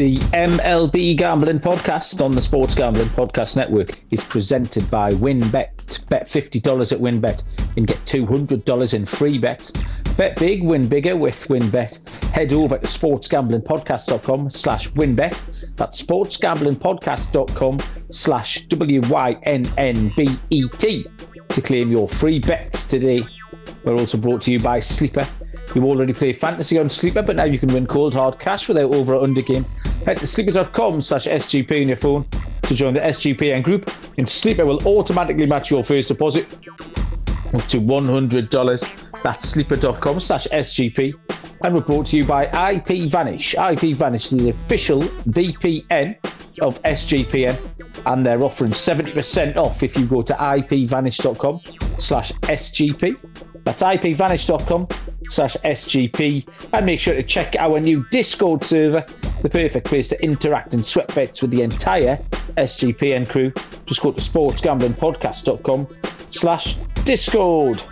The MLB Gambling Podcast on the Sports Gambling Podcast Network is presented by WynnBET. Bet $50 at WynnBET and get $200 in free bets. Bet big, win bigger with WynnBET. Head over to sportsgamblingpodcast.com slash WynnBET. That's sportsgamblingpodcast.com slash W-Y-N-N-B-E-T to claim your free bets today. We're also brought to you by Sleeper. You already play fantasy on Sleeper, but now you can win cold hard cash with over or under game. Head to sleeper.com slash SGP on your phone to join the SGPN group, and Sleeper will automatically match your first deposit up to $100. That's sleeper.com slash SGP. And we're brought to you by IP Vanish. IP Vanish is the official VPN of SGPN, and they're offering 70% off if you go to ipvanish.com slash SGP. That's ipvanish.com slash SGP. And make sure to check our new Discord server, the perfect place to interact and sweat bets with the entire SGPN crew. Just go to sportsgamblingpodcast.com slash Discord.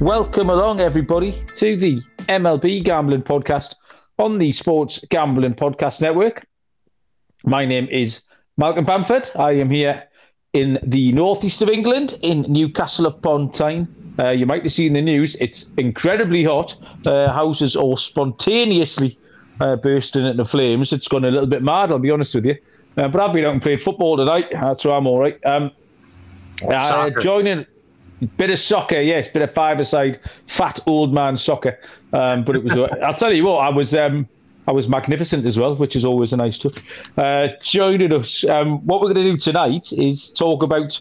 Welcome along, everybody, to the MLB Gambling Podcast on the Sports Gambling Podcast Network. My name is Malcolm Bamford. I am here in the northeast of England, in Newcastle upon Tyne. Uh, you might have seen the news. It's incredibly hot. Uh, houses all spontaneously uh, bursting into flames. It's gone a little bit mad, I'll be honest with you. Uh, but I've been out and played football tonight. That's why I'm all right. Um, uh, joining bit of soccer, yes, bit of five-a-side, fat old man soccer. Um, but it was. I'll tell you what, I was. Um, I was magnificent as well, which is always a nice touch. Uh, joining us, um, what we're going to do tonight is talk about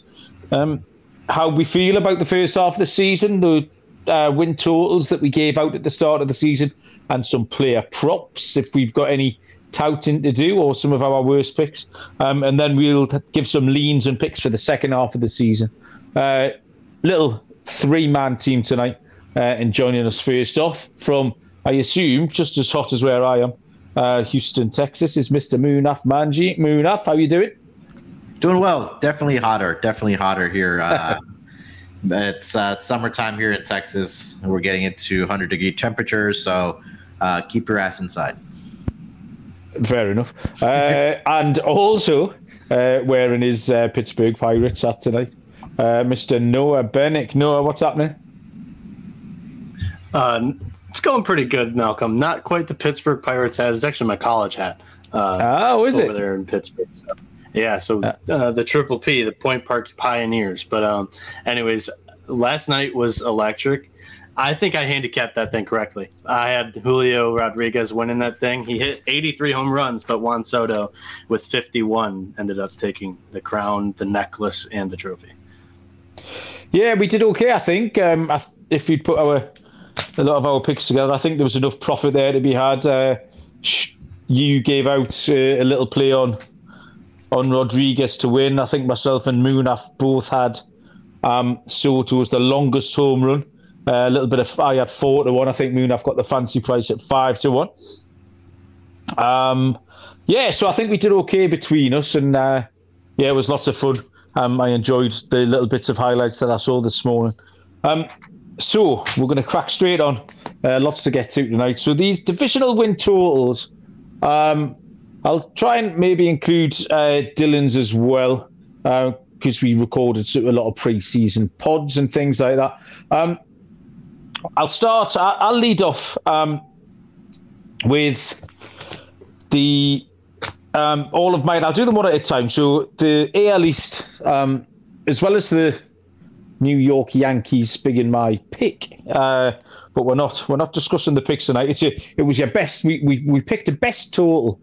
um, how we feel about the first half of the season, the uh, win totals that we gave out at the start of the season, and some player props if we've got any touting to do or some of our worst picks. Um, and then we'll give some leans and picks for the second half of the season. Uh, little three man team tonight. Uh, and joining us first off from I assume, just as hot as where I am, uh, Houston, Texas, is Mr. Munaf Manji. Munaf, how you doing? Doing well. Definitely hotter. Definitely hotter here. Uh, it's uh, summertime here in Texas. We're getting into 100 degree temperatures, so uh, keep your ass inside. Fair enough. Uh, and also uh, wearing his Pittsburgh Pirates hat tonight, Mr. Noah Bennick. Noah, what's happening? Going pretty good, Malcolm. Not quite the Pittsburgh Pirates hat. It's actually my college hat. Uh, oh, is over it? Over there in Pittsburgh? So, yeah, so uh, uh, the Triple P, the Point Park Pioneers. But um, anyways, last night was electric. I think I handicapped that thing correctly. I had Julio Rodriguez winning that thing. He hit 83 home runs, but Juan Soto with 51 ended up taking the crown, the necklace, and the trophy. Yeah, we did okay, I think. Um, if we put our a lot of our picks together. I think there was enough profit there to be had. Uh, you gave out uh, a little play on on Rodriguez to win. I think myself and Munaf both had um, Soto was the longest home run. Uh, a little bit of I had four to one. I think Munaf got the fancy price at five to one. Um, yeah, so I think we did okay between us, and uh, yeah, it was lots of fun. Um, I enjoyed the little bits of highlights that I saw this morning. Um, so we're going to crack straight on. Uh, lots to get to tonight. So these divisional win totals, um, I'll try and maybe include uh, Dylan's as well because uh, we recorded a lot of pre-season pods and things like that. Um, I'll start. I'll lead off um, with the um, all of mine. I'll do them one at a time. So the AL East, um, as well as the New York Yankees big in my pick. Uh, but we're not we're not discussing the picks tonight. It's a, it was your best. We, we, we picked a best total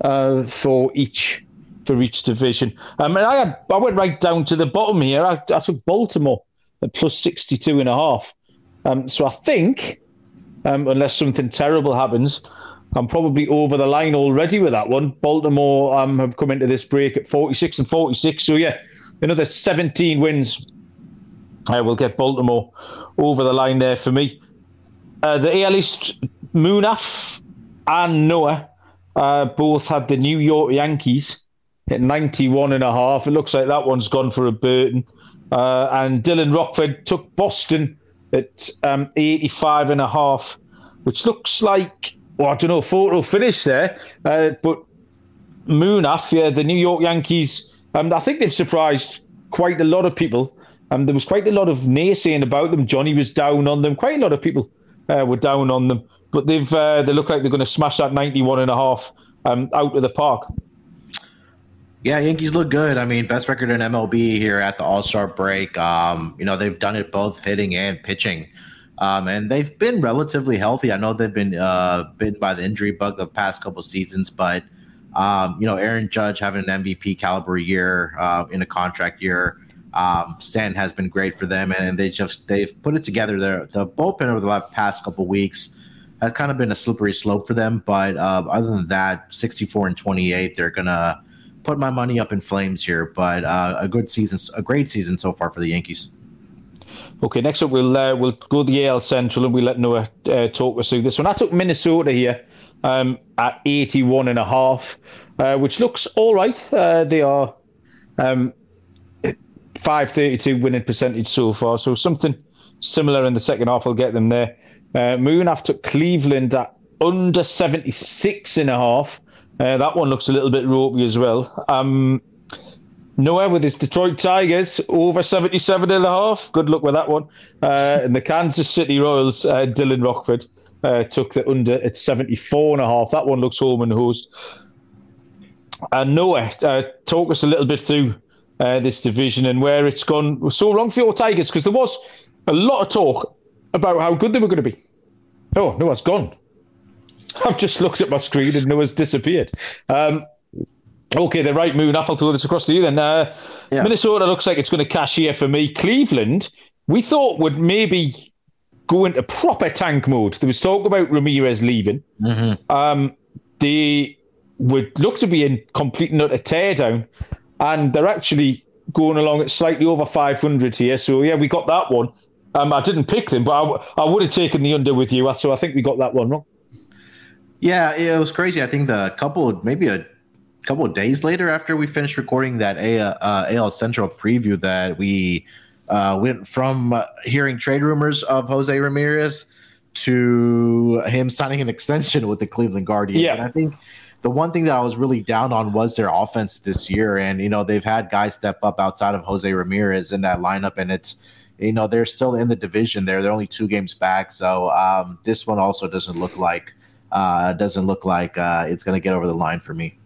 uh, for each for each division. Um, and I had, I went right down to the bottom here. I, I took Baltimore at plus 62 and a half. Um, so I think, um, unless something terrible happens, I'm probably over the line already with that one. Baltimore um, have come into this break at 46 and 46. So yeah, another 17 wins uh, we'll get Baltimore over the line there for me. Uh, the AL East, Munaf and Noah uh, both had the New York Yankees at 91 and a half. It looks like that one's gone for a Burton. Uh, and Dylan Rockford took Boston at um, 85 and a half, which looks like, well, I don't know, photo finish there. Uh, but Munaf, yeah, the New York Yankees, um, I think they've surprised quite a lot of people. Um, there was quite a lot of naysaying about them. Johnny was down on them. Quite a lot of people uh, were down on them. But they've uh, they look like they're going to smash that 91 and a half um, out of the park. Yeah, Yankees look good. I mean, best record in MLB here at the All Star break. Um, you know, they've done it both hitting and pitching. Um, and they've been relatively healthy. I know they've been uh, bitten by the injury bug the past couple seasons, but um, you know, Aaron Judge having an MVP caliber year uh, in a contract year. Um, Stan has been great for them, and they just they've put it together. There, the bullpen over the past couple weeks has kind of been a slippery slope for them. But uh, other than that, 64 and 28, they're gonna put my money up in flames here. But uh, a good season, a great season so far for the Yankees. Okay, next up we'll uh, we'll go to the AL Central and we let Noah uh, talk us through this one. I took Minnesota here um, at 81 and a half, uh, which looks all right. Uh, they are um, 532 winning percentage so far, so something similar in the second half will get them there. Uh, after Cleveland at under 76 and a half. Uh, that one looks a little bit ropey as well. Um, Noah with his Detroit Tigers over 77 and a half. Good luck with that one. Uh, and the Kansas City Royals, uh, Dylan Rockford, uh, took the under at 74 and a half. That one looks home and host. And Noah, uh, talk us a little bit through uh, this division and where it's gone so wrong for your Tigers because there was a lot of talk about how good they were going to be. Oh, Noah's gone. I've just looked at my screen and Noah's disappeared. Um, okay, the right moon. I'll throw this across to you then. Uh, yeah. Minnesota looks like it's going to cash here for me. Cleveland, we thought would maybe go into proper tank mode. There was talk about Ramirez leaving. Mm-hmm. Um, they would look to be in complete nut a teardown and they're actually going along at slightly over 500 here. So yeah, we got that one. Um, I didn't pick them, but I, w- I would have taken the under with you. So I think we got that one wrong. Yeah, it was crazy. I think the couple, maybe a couple of days later after we finished recording that A, uh, AL Central preview, that we uh, went from uh, hearing trade rumors of Jose Ramirez to him signing an extension with the Cleveland Guardians. Yeah, and I think the one thing that I was really down on was their offense this year. And, you know, they've had guys step up outside of Jose Ramirez in that lineup. And it's, you know, they're still in the division there. They're only two games back. So um, this one also doesn't look like, uh, doesn't look like uh, it's going to get over the line for me.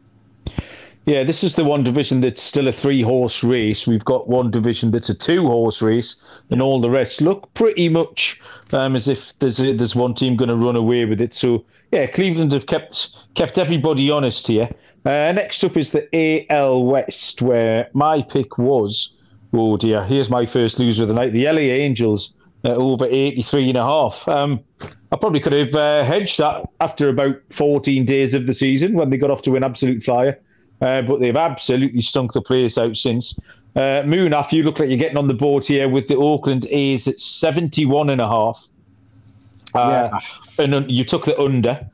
Yeah, this is the one division that's still a three horse race. We've got one division that's a two horse race, and all the rest look pretty much um, as if there's there's one team going to run away with it. So yeah, Cleveland have kept kept everybody honest here. Uh, next up is the AL West, where my pick was, oh dear, here's my first loser of the night, the LA Angels uh, over 83 and a half. Um, I probably could have uh, hedged that after about 14 days of the season when they got off to an absolute flyer, uh, but they've absolutely stunk the place out since. Uh, Moon, after you look like you're getting on the board here with the Oakland A's at 71 and a half. Uh, yeah. And you took the under.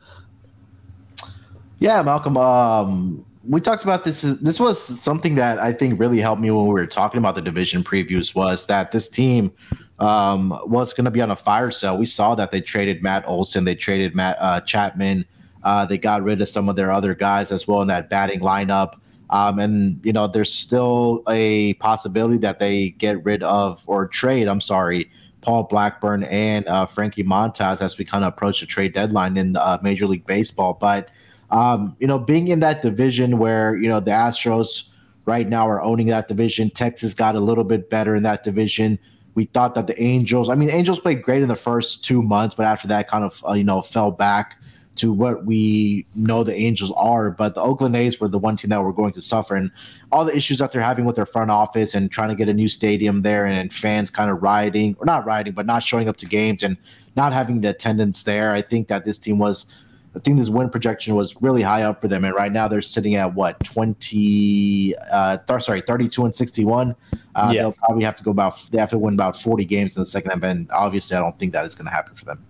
Yeah, Malcolm. Um, we talked about this. This was something that I think really helped me when we were talking about the division previews. Was that this team um, was going to be on a fire sale? We saw that they traded Matt Olson, they traded Matt uh, Chapman, uh, they got rid of some of their other guys as well in that batting lineup. Um, and you know, there's still a possibility that they get rid of or trade. I'm sorry, Paul Blackburn and uh, Frankie Montas as we kind of approach the trade deadline in uh, Major League Baseball. But um, you know, being in that division where you know the Astros right now are owning that division, Texas got a little bit better in that division. We thought that the Angels, I mean, Angels played great in the first two months, but after that, kind of uh, you know fell back to what we know the Angels are. But the Oakland A's were the one team that were going to suffer, and all the issues that they're having with their front office and trying to get a new stadium there, and, and fans kind of rioting or not rioting, but not showing up to games and not having the attendance there. I think that this team was I think this win projection was really high up for them, and right now they're sitting at what twenty? Uh, th- sorry, thirty-two and sixty-one. Uh, yeah. They'll probably have to go about. They have to win about forty games in the second half, and obviously, I don't think that is going to happen for them.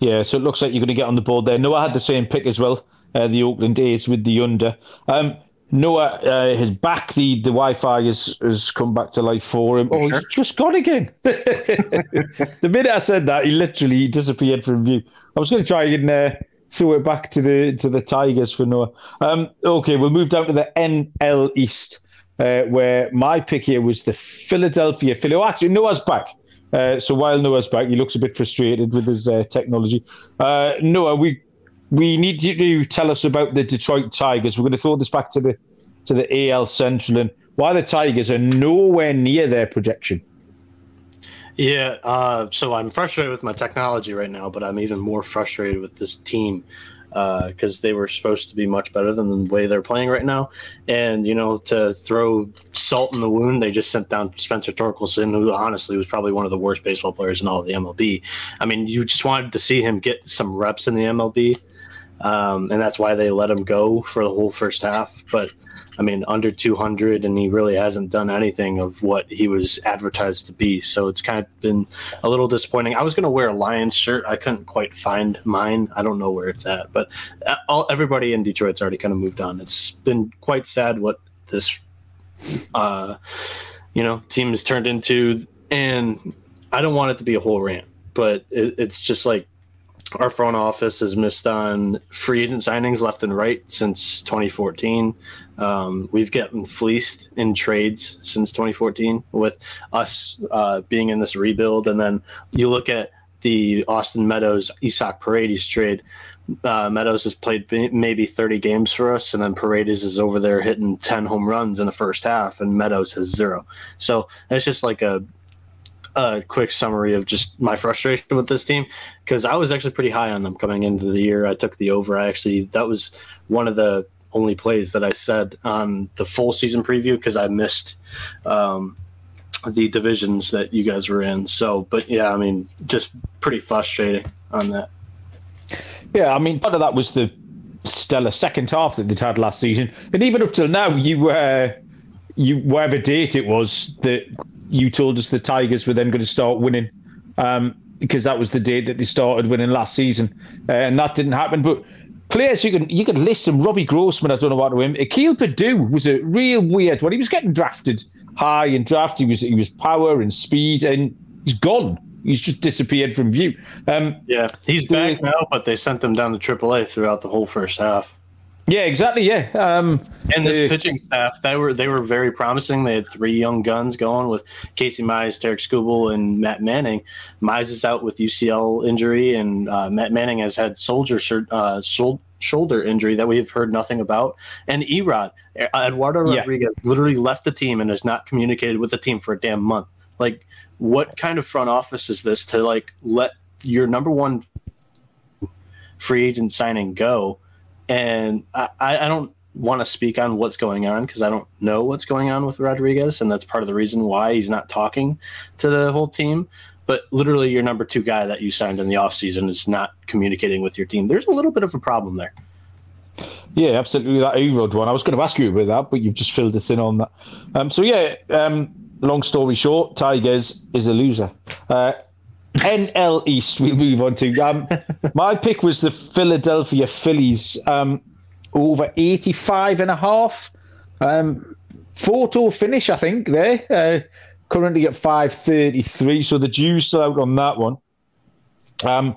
Yeah, so it looks like you're going to get on the board there. Noah had the same pick as well. Uh, the Oakland A's with the under. Um, Noah, uh, his back, the, the Wi Fi has, has come back to life for him. Oh, sure? he's just gone again. the minute I said that, he literally disappeared from view. I was going to try and uh, throw it back to the to the Tigers for Noah. Um, okay, we'll move down to the NL East, uh, where my pick here was the Philadelphia Philly. Oh, actually, Noah's back. Uh, so while Noah's back, he looks a bit frustrated with his uh, technology. Uh, Noah, we we need you to tell us about the Detroit Tigers. We're going to throw this back to the to the AL Central and why the Tigers are nowhere near their projection. Yeah, uh, so I'm frustrated with my technology right now, but I'm even more frustrated with this team because uh, they were supposed to be much better than the way they're playing right now. And you know, to throw salt in the wound, they just sent down Spencer Torkelson, who honestly was probably one of the worst baseball players in all of the MLB. I mean, you just wanted to see him get some reps in the MLB um, and that's why they let him go for the whole first half. But I mean, under 200, and he really hasn't done anything of what he was advertised to be. So it's kind of been a little disappointing. I was going to wear a Lions shirt. I couldn't quite find mine. I don't know where it's at, but uh, all, everybody in Detroit's already kind of moved on. It's been quite sad what this, uh, you know, team has turned into. And I don't want it to be a whole rant, but it, it's just like our front office has missed on free agent signings left and right since 2014. Um, we've gotten fleeced in trades since 2014 with us uh, being in this rebuild. And then you look at the Austin Meadows Isaac Paredes trade. Uh, Meadows has played maybe 30 games for us, and then Paredes is over there hitting 10 home runs in the first half, and Meadows has zero. So it's just like a a quick summary of just my frustration with this team because I was actually pretty high on them coming into the year. I took the over. I actually that was one of the only plays that I said on the full season preview because I missed um, the divisions that you guys were in. So, but yeah, I mean, just pretty frustrating on that. Yeah, I mean, part of that was the stellar second half that they'd had last season, and even up till now, you were. You whatever date it was that you told us the Tigers were then going to start winning um, because that was the date that they started winning last season, uh, and that didn't happen. But players you can you can list them. Robbie Grossman, I don't know what to him. Akil Baddoo was a real weird when he was getting drafted high in draft. He was he was power and speed, and he's gone. He's just disappeared from view. Um, yeah, he's the, back now, but they sent him down to AAA throughout the whole first half. Yeah, exactly. Yeah, um, and this pitching staff they were they were very promising. They had three young guns going with Casey Mize, Tarik Skubal, and Matt Manning. Mize is out with UCL injury, and uh, Matt Manning has had soldier uh, shoulder injury that we have heard nothing about. And E-Rod Eduardo Rodriguez yeah. literally left the team and has not communicated with the team for a damn month. Like, what kind of front office is this to like let your number one free agent signing go? And I, I don't want to speak on what's going on because I don't know what's going on with Rodriguez, and that's part of the reason why he's not talking to the whole team. But literally, your number two guy that you signed in the offseason is not communicating with your team. There's a little bit of a problem there. Yeah, absolutely. That A-Rod one. I was going to ask you about that, but you've just filled us in on that. Um, so, yeah, um, long story short, Tigers is a loser. Uh, NL East, we'll move on to. Um, my pick was the Philadelphia Phillies, um, over 85 and a half. Um, photo finish, I think, there. Uh, currently at 533, so the Jews juice out on that one. Um,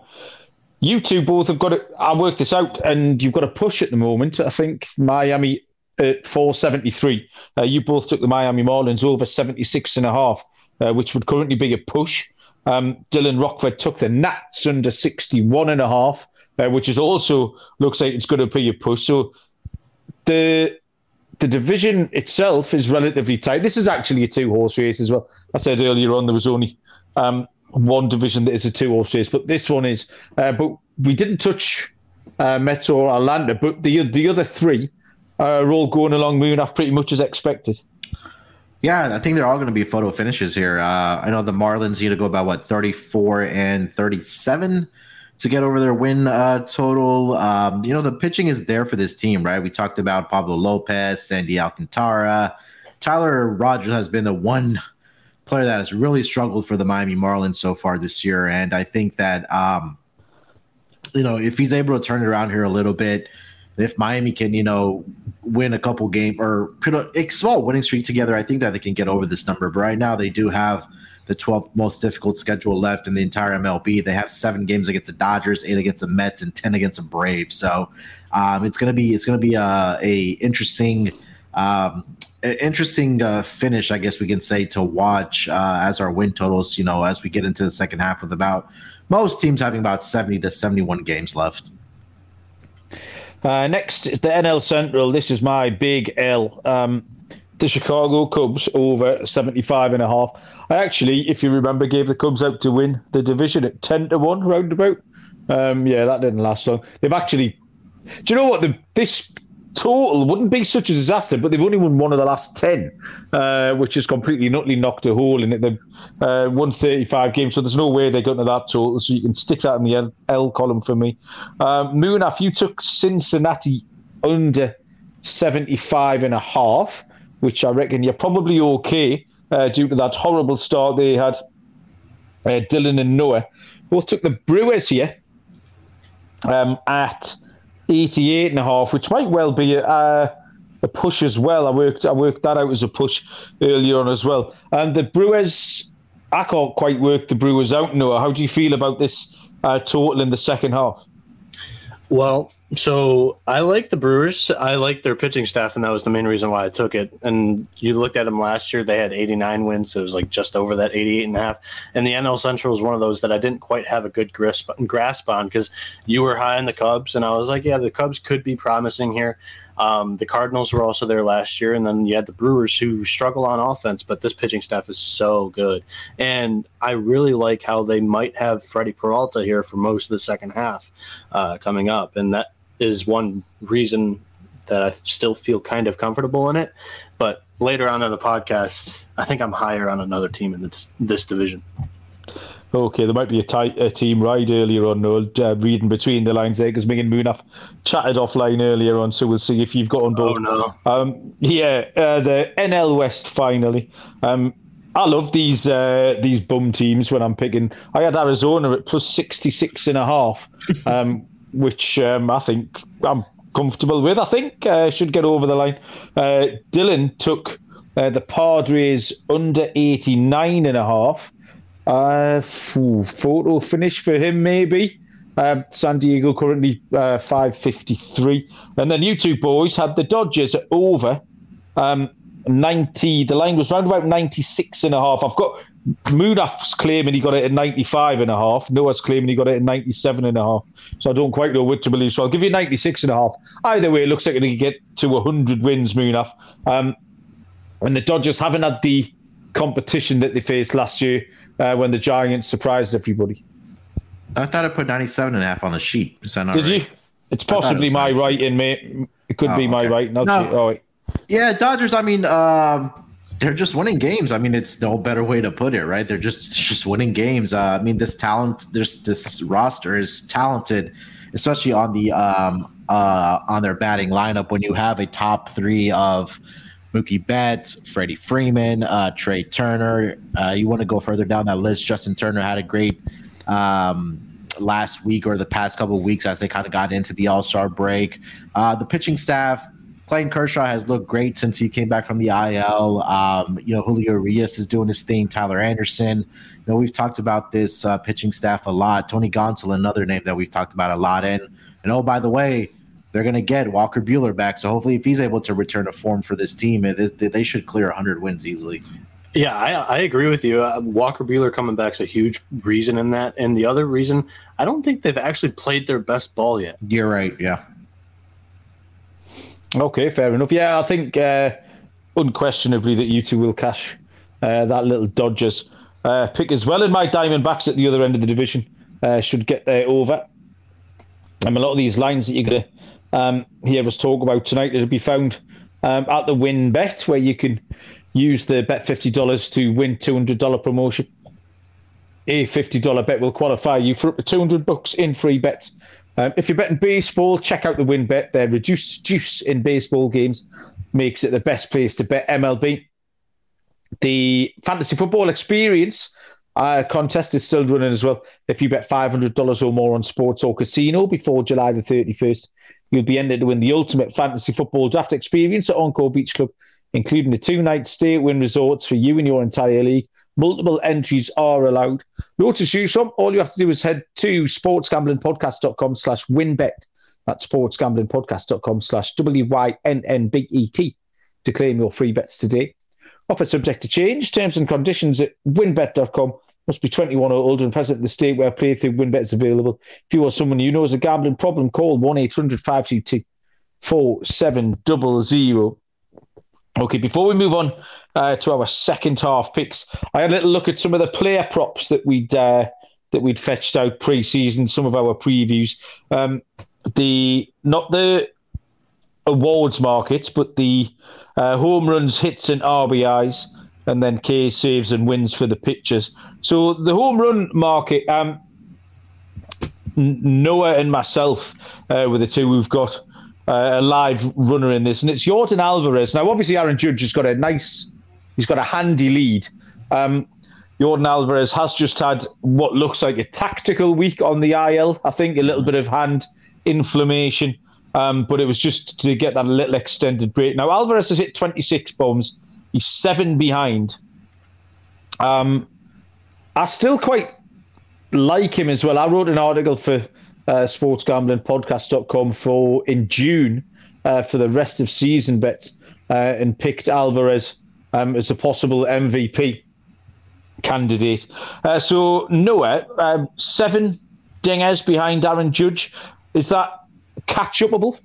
you two both have got it. I worked this out, and you've got a push at the moment. I think Miami at 473. Uh, you both took the Miami Marlins over 76 and a half, uh, which would currently be a push. Um, Dylan Rockford took the Nats under 61 and a half, uh, which is also looks like it's going to be a push. So the the division itself is relatively tight. This is actually a two horse race as well. I said earlier on there was only um, one division that is a two horse race, but this one is. Uh, but we didn't touch uh, Mets or Atlanta, but the the other three are all going along moving off pretty much as expected. Yeah, I think they're all going to be photo finishes here. Uh, I know the Marlins need to go about what 34 and 37 to get over their win uh, total. Um, you know, the pitching is there for this team, right? We talked about Pablo Lopez, Sandy Alcantara. Tyler Rogers has been the one player that has really struggled for the Miami Marlins so far this year. And I think that, um, you know, if he's able to turn it around here a little bit, If Miami can, you know, win a couple game or put a small winning streak together, I think that they can get over this number. But right now, they do have the 12th most difficult schedule left in the entire MLB. They have seven games against the Dodgers, eight against the Mets, and ten against the Braves. So um, it's gonna be it's gonna be a, a interesting. Um, interesting uh, finish, I guess we can say, to watch uh, as our win totals, you know, as we get into the second half with about most teams having about 70 to 71 games left. Uh, next, is the NL Central. This is my big L. Um, the Chicago Cubs over 75 and a half. I actually, if you remember, gave the Cubs out to win the division at 10 to 1 roundabout. Um, yeah, that didn't last long. They've actually, do you know what? The, this total wouldn't be such a disaster, but they've only won one of the last 10, uh, which has completely and utterly knocked a hole in it. They've uh, won 35 games, so there's no way they got to that total. So you can stick that in the L, L column for me. Um, Munaf, you took Cincinnati under 75 and a half, which I reckon you're probably okay uh, due to that horrible start they had. Uh, Dylan and Noah both took the Brewers here um, at 88 and a half, which might well be a, a push as well. I worked I worked that out as a push earlier on as well. And the Brewers, I can't quite work the Brewers out. Noah, how do you feel about this uh, total in the second half? Well, so I like the Brewers. I like their pitching staff, and that was the main reason why I took it. And you looked at them last year; they had 89 wins, so it was like just over that 88 and a half. And the NL Central was one of those that I didn't quite have a good grasp grasp on because you were high on the Cubs, and I was like, yeah, the Cubs could be promising here. Um, the Cardinals were also there last year, and then you had the Brewers who struggle on offense, but this pitching staff is so good. And I really like how they might have Freddie Peralta here for most of the second half uh, coming up, and that is one reason that I still feel kind of comfortable in it. But later on in the podcast, I think I'm higher on another team in this, this division. Okay, there might be a, tight, a team ride earlier on, Noah, uh, reading between the lines there, because me and Munaf chatted offline earlier on, so we'll see if you've got on board. Oh, no. Um, yeah, uh, the NL West finally. Um, I love these uh, these bum teams when I'm picking. I had Arizona at plus 66 and a half, um, which um, I think I'm comfortable with. I think uh, should get over the line. Uh, Dylan took uh, the Padres under 89 and a half. Uh, photo finish for him, maybe. Uh, San Diego currently uh, 553. And then you two boys had the Dodgers over um, 90. The line was around about 96 and a half. I've got Munaf's claiming he got it at 95 and a half. Noah's claiming he got it at 97 and a half. So I don't quite know which to believe. So I'll give you 96 and a half. Either way, it looks like they get to 100 wins, Munaf. Um, and the Dodgers haven't had the competition that they faced last year uh, when the Giants surprised everybody. I thought I put 97 and a half on the sheet. Is that not Did right? you? It's possibly it my writing, mate. It could Oh, be my okay. writing. No. oh, wait. Yeah, Dodgers. I mean, um, they're just winning games. I mean, it's no better way to put it, right? They're just just winning games. Uh, I mean, this talent, this this roster is talented, especially on the um, uh, on their batting lineup. When you have a top three of Mookie Betts, Freddie Freeman, uh, Trea Turner, uh, you want to go further down that list. Justin Turner had a great. Um, last week or the past couple of weeks as they kind of got into the All Star break. Uh, the pitching staff, Clayton Kershaw has looked great since he came back from the IL. Um, you know, Julio Urias is doing his thing. Tyler Anderson. You know, we've talked about this uh, pitching staff a lot. Tony Gonsolin, another name that we've talked about a lot. And and oh, by the way, they're going to get Walker Buehler back. So hopefully, if he's able to return to form for this team, is, they should clear 100 wins easily. Yeah, I, I agree with you. Uh, Walker Buehler coming back is a huge reason in that. And the other reason, I don't think they've actually played their best ball yet. You're right. Yeah. Okay, fair enough. Yeah, I think uh, unquestionably that you two will cash uh, that little Dodgers uh, pick as well. And my Diamondbacks at the other end of the division uh, should get there over. Um, a lot of these lines that you're going to um, hear us talk about tonight will be found um, at the WynnBET, where you can use the bet fifty dollars to win two hundred dollar promotion. A fifty dollar bet will qualify you for up to two hundred bucks in free bets. Um, if you're betting baseball, check out the WynnBET. Their reduced juice in baseball games makes it the best place to bet MLB. The fantasy football experience uh, contest is still running as well. If you bet $500 or more on sports or casino before July the 31st, you'll be entered to win the ultimate fantasy football draft experience at Encore Beach Club, including the two night stay at Wynn Resorts for you and your entire league. Multiple entries are allowed. Lots to from. All you have to do is head to sportsgamblingpodcast.com slash WynnBET. That's sportsgamblingpodcast.com slash W-Y-N-N-B-E-T to claim your free bets today. Offer subject to change. Terms and conditions at wynnbet.com. Must be 21 or older and present in the state where playthrough WynnBET is available. If you or someone you know has a gambling problem, call 1 800 522 4700. Okay, before we move on uh, to our second half picks, I had a little look at some of the player props that we'd uh, that we'd fetched out pre-season. Some of our previews, um, the not the awards markets, but the uh, home runs, hits, and RBIs, and then K saves and wins for the pitchers. So the home run market, um, Noah and myself uh, were the two we've got uh, a live runner in this, and it's Yordan Alvarez. Now, obviously, Aaron Judge has got a nice, he's got a handy lead. Um, Yordan Alvarez has just had what looks like a tactical week on the IL. I think a little bit of hand inflammation. Um, but it was just to get that little extended break. Now Alvarez has hit 26 bombs. He's seven behind. Um, I still quite like him as well. I wrote an article for uh, sportsgamblingpodcast.com for in June uh, for the rest of season bets uh, and picked Alvarez um, as a possible MVP candidate. Uh, so Noah, um, seven dingers behind Aaron Judge. Is that catch upable?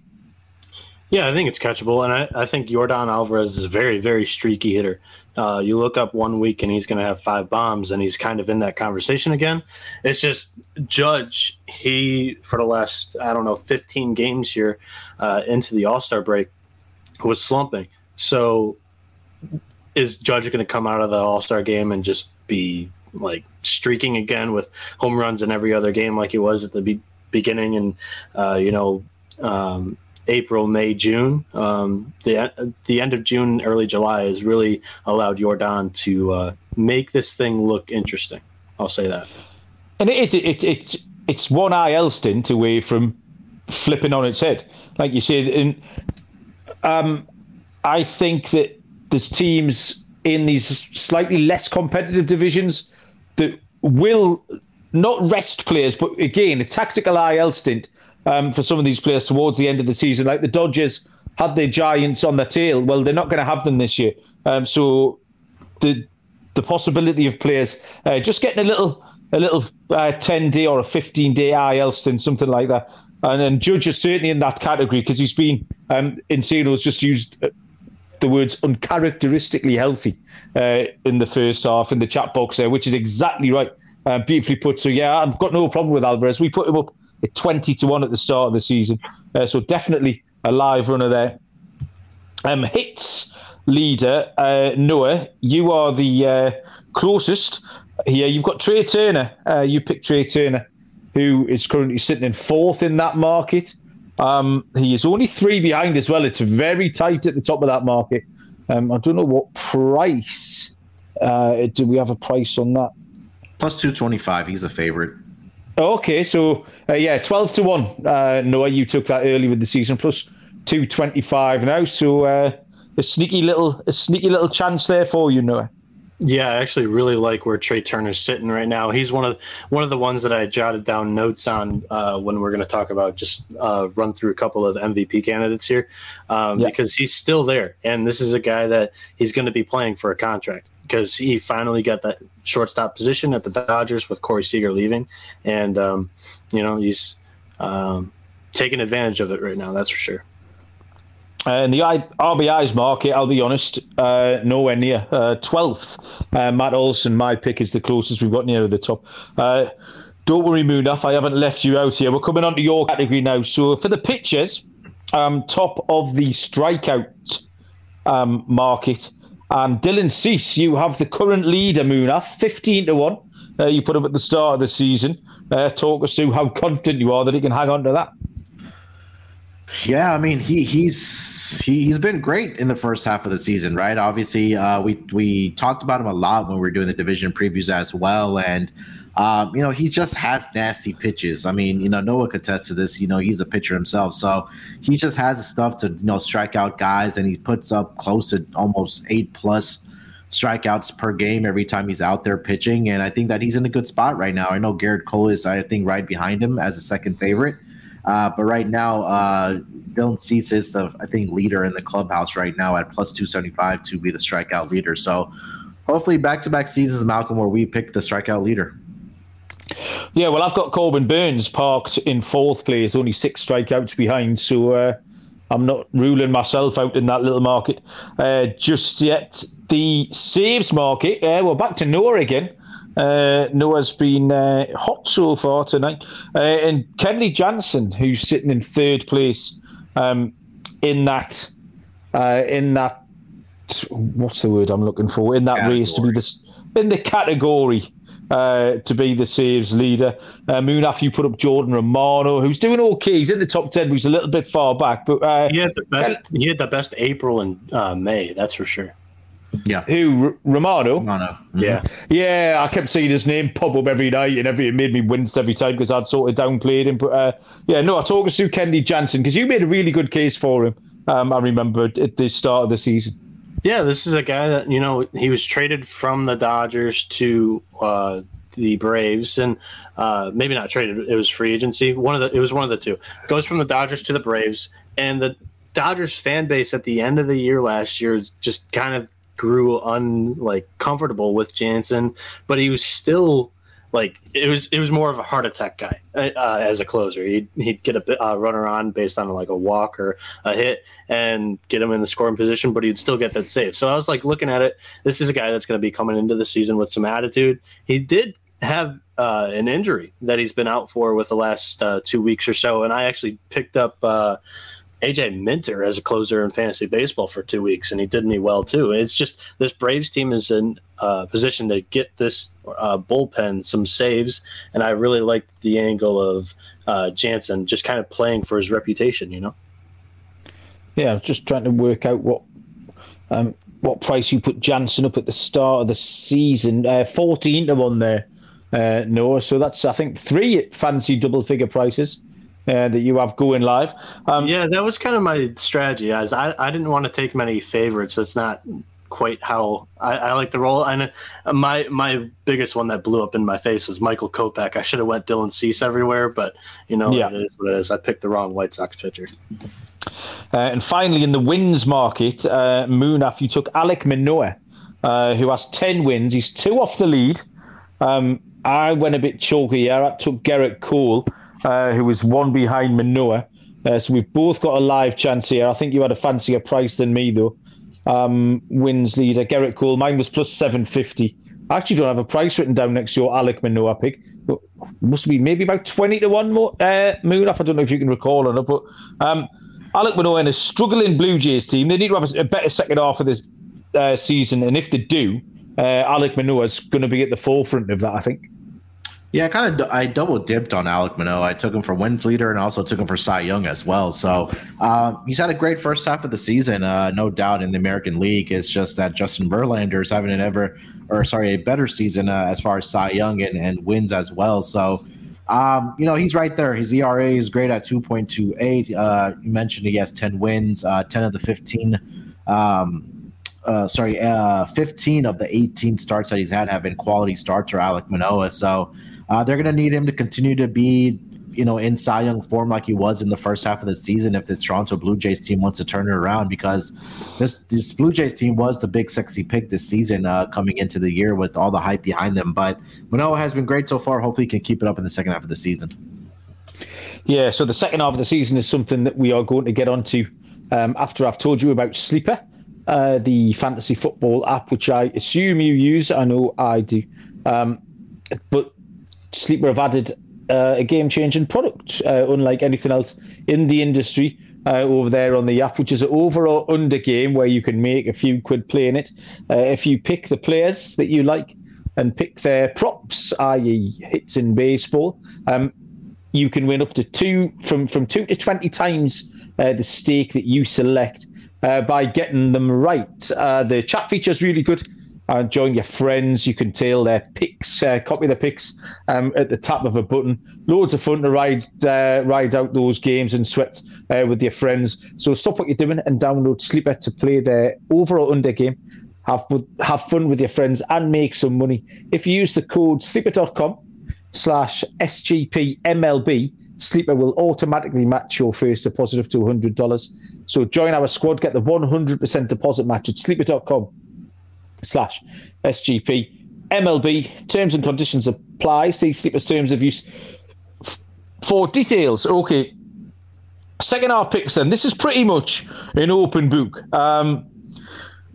Yeah, I think it's catchable, and I, I think Yordan Alvarez is a very, very streaky hitter. Uh, you look up one week and he's going to have five bombs, and he's kind of in that conversation again. It's just Judge. He for the last I don't know 15 games here uh, into the All Star break was slumping. So is Judge going to come out of the All Star game and just be like streaking again with home runs in every other game like he was at the be- beginning and uh, you know um, April, May, June. Um, the the end of June, early July has really allowed Yordan to uh, make this thing look interesting. I'll say that. And it is it, it's it's one IL stint away from flipping on its head, like you said. And um, I think that there's teams in these slightly less competitive divisions that will not rest players, but again, a tactical IL stint um, for some of these players towards the end of the season. Like the Dodgers had their giants on their tail. Well, they're not going to have them this year. Um, so the the possibility of players uh, just getting a little a little uh, 10 day or a 15 day IL stint, something like that. And, and Judge is certainly in that category because he's been, um, Insano's just used uh, the words uncharacteristically healthy uh, in the first half in the chat box there, which is exactly right. Uh, beautifully put. So, yeah, I've got no problem with Alvarez. We put him up 20 to 1 at the start of the season. Uh, so definitely a live runner there. Um, hits leader, uh, Noah, you are the uh, closest here. You've got Trea Turner. Uh, you picked Trea Turner, who is currently sitting in fourth in that market. Um, he is only three behind as well. It's very tight at the top of that market. Um, I don't know what price. Uh, do we have a price on that? Plus 225. He's a favorite. Okay, so uh, yeah, twelve to one. Uh, Noah, you took that early with the season plus two twenty five now. So uh, a sneaky little, a sneaky little chance there for you, Noah. Yeah, I actually really like where Trea Turner's sitting right now. He's one of one of the ones that I jotted down notes on uh, when we're going to talk about just uh, run through a couple of MVP candidates here um, yeah. because he's still there, and this is a guy that he's going to be playing for a contract because he finally got that shortstop position at the Dodgers with Corey Seager leaving, and um, you know he's um, taking advantage of it right now. That's for sure. And in the RBI's market, I'll be honest, uh, nowhere near. Uh, 12th, uh, Matt Olson, my pick, is the closest we've got near the top. Uh, don't worry, Munaf, I haven't left you out here. We're coming on to your category now. So for the pitchers, um, top of the strikeout um, market, and Dylan Cease, you have the current leader, Munaf, 15 to 1. Uh, you put him at the start of the season. Uh, talk us through how confident you are that he can hang on to that. Yeah, I mean he he's he, he's been great in the first half of the season, right? Obviously, uh, we we talked about him a lot when we were doing the division previews as well, and Um, you know, he just has nasty pitches. I mean, you know, Noah attest to this. You know, he's a pitcher himself, so he just has the stuff to you know strike out guys, and he puts up close to almost eight plus strikeouts per game every time he's out there pitching. And I think that he's in a good spot right now. I know Gerrit Cole is, I think, right behind him as a second favorite. Uh, but right now, uh, Dylan Cease is the, I think, leader in the clubhouse right now at plus 275 to be the strikeout leader. So hopefully, back to back seasons, Malcolm, where we pick the strikeout leader. Yeah, well, I've got Corbin Burnes parked in fourth place, only six strikeouts behind. So uh, I'm not ruling myself out in that little market uh, just yet. The saves market, uh, we're back to Noah again. Uh, Noah's been uh, hot so far tonight. Uh, and Kenley Jansen, who's sitting in third place um, in that, uh, in that, what's the word I'm looking for? In that category. race to be this, in the category uh, to be the saves leader. Uh, Munaf, you put up Jordan Romano, who's doing okay. He's in the top ten, but he's a little bit far back. But uh, he had the best. He had the best April and uh, May. That's for sure. Yeah. Who R- Romano? Romano. Mm-hmm. Yeah. Yeah, I kept seeing his name pop up every night, and every it made me wince every time because I'd sort of downplayed him. But uh, yeah, no, I talked to Kenley Jansen because you made a really good case for him. Um, I remember at the start of the season. Yeah, this is a guy that you know he was traded from the Dodgers to uh, the Braves, and uh, maybe not traded. It was free agency. One of the it was one of the two. Goes from the Dodgers to the Braves, and the Dodgers fan base at the end of the year last year just kind of grew unlike comfortable with Jansen, but he was still like it was it was more of a heart attack guy uh, uh, as a closer. He'd, he'd get a uh, runner on based on like a walk or a hit and get him in the scoring position, but he'd still get that save. So I was like looking at it. This is a guy that's going to be coming into the season with some attitude. He did have uh, an injury that he's been out for with the last uh, two weeks or so, and I actually picked up uh, AJ Minter as a closer in fantasy baseball for two weeks, and he did me well too. It's just this Braves team is in uh, position to get this uh, bullpen some saves, and I really liked the angle of uh, Jansen just kind of playing for his reputation, you know. Yeah, just trying to work out what um, what price you put Jansen up at the start of the season. Uh, Fourteen to one there, uh, Noah. So that's I think three fancy double figure prices uh, that you have going live. Um, yeah, that was kind of my strategy. As I, I didn't want to take many favorites. That's not quite how I, I, like the roll. And uh, my my biggest one that blew up in my face was Michael Kopech. I should have went Dylan Cease everywhere, but you know yeah. it is what it is. I picked the wrong White Sox pitcher. Uh, and finally, in the wins market, uh, Munaf, you took Alek Manoah, uh, who has ten wins. He's two off the lead. Um, I went a bit chalky here. I took Gerrit Cole uh, who was one behind Manoah. Uh, so we've both got a live chance here. I think you had a fancier price than me, though. Um, wins leader, Gerrit Cole. Mine was plus 750. I actually don't have a price written down next to your Alek Manoah pick. But must be maybe about 20 to 1 more, uh, moon. I don't know if you can recall or not, but um, Alek Manoah in a struggling Blue Jays team. They need to have a, a better second half of this uh, season. And if they do, uh, Alek Manoah is going to be at the forefront of that, I think. Yeah, I kind of I double dipped on Alek Manoah. I took him for wins leader and also took him for Cy Young as well. So uh, he's had a great first half of the season, uh, no doubt in the American League. It's just that Justin Verlander is having an ever, or sorry, a better season uh, as far as Cy Young and, and wins as well. So. Um, you know, he's right there. His ERA is great at 2.28. Uh, you mentioned he has 10 wins, uh, 10 of the 15 um, uh, sorry, uh, 15 of the 18 starts that he's had have been quality starts for Alek Manoah. So uh, they're going to need him to continue to be, you know, in Cy Young form like he was in the first half of the season if the Toronto Blue Jays team wants to turn it around because this this Blue Jays team was the big sexy pick this season uh, coming into the year with all the hype behind them. But Manoah has been great so far. Hopefully, he can keep it up in the second half of the season. Yeah, so the second half of the season is something that we are going to get onto um, after I've told you about Sleeper, uh, the fantasy football app, which I assume you use. I know I do. Um, but Sleeper have added uh, a game changing product, uh, unlike anything else in the industry. Uh, over there on the app, which is an over or under game where you can make a few quid playing it. Uh, if you pick the players that you like and pick their props, i.e., hits in baseball, um, you can win up to two from from two to twenty times uh, the stake that you select uh, by getting them right. the chat feature is really good and join your friends. You can tail their picks, uh, copy the picks um, at the tap of a button. Loads of fun to ride uh, ride out those games and sweat uh, with your friends. So stop what you're doing and download Sleeper to play their overall under game. Have have fun with your friends and make some money. If you use the code sleeper.com slash SGPMLB, Sleeper will automatically match your first deposit up to $100. So join our squad, get the 100% deposit match at sleeper.com slash SGP MLB. Terms and conditions apply. See Sleeper's terms of use for details. Okay. Second half picks then. This is pretty much an open book. Um,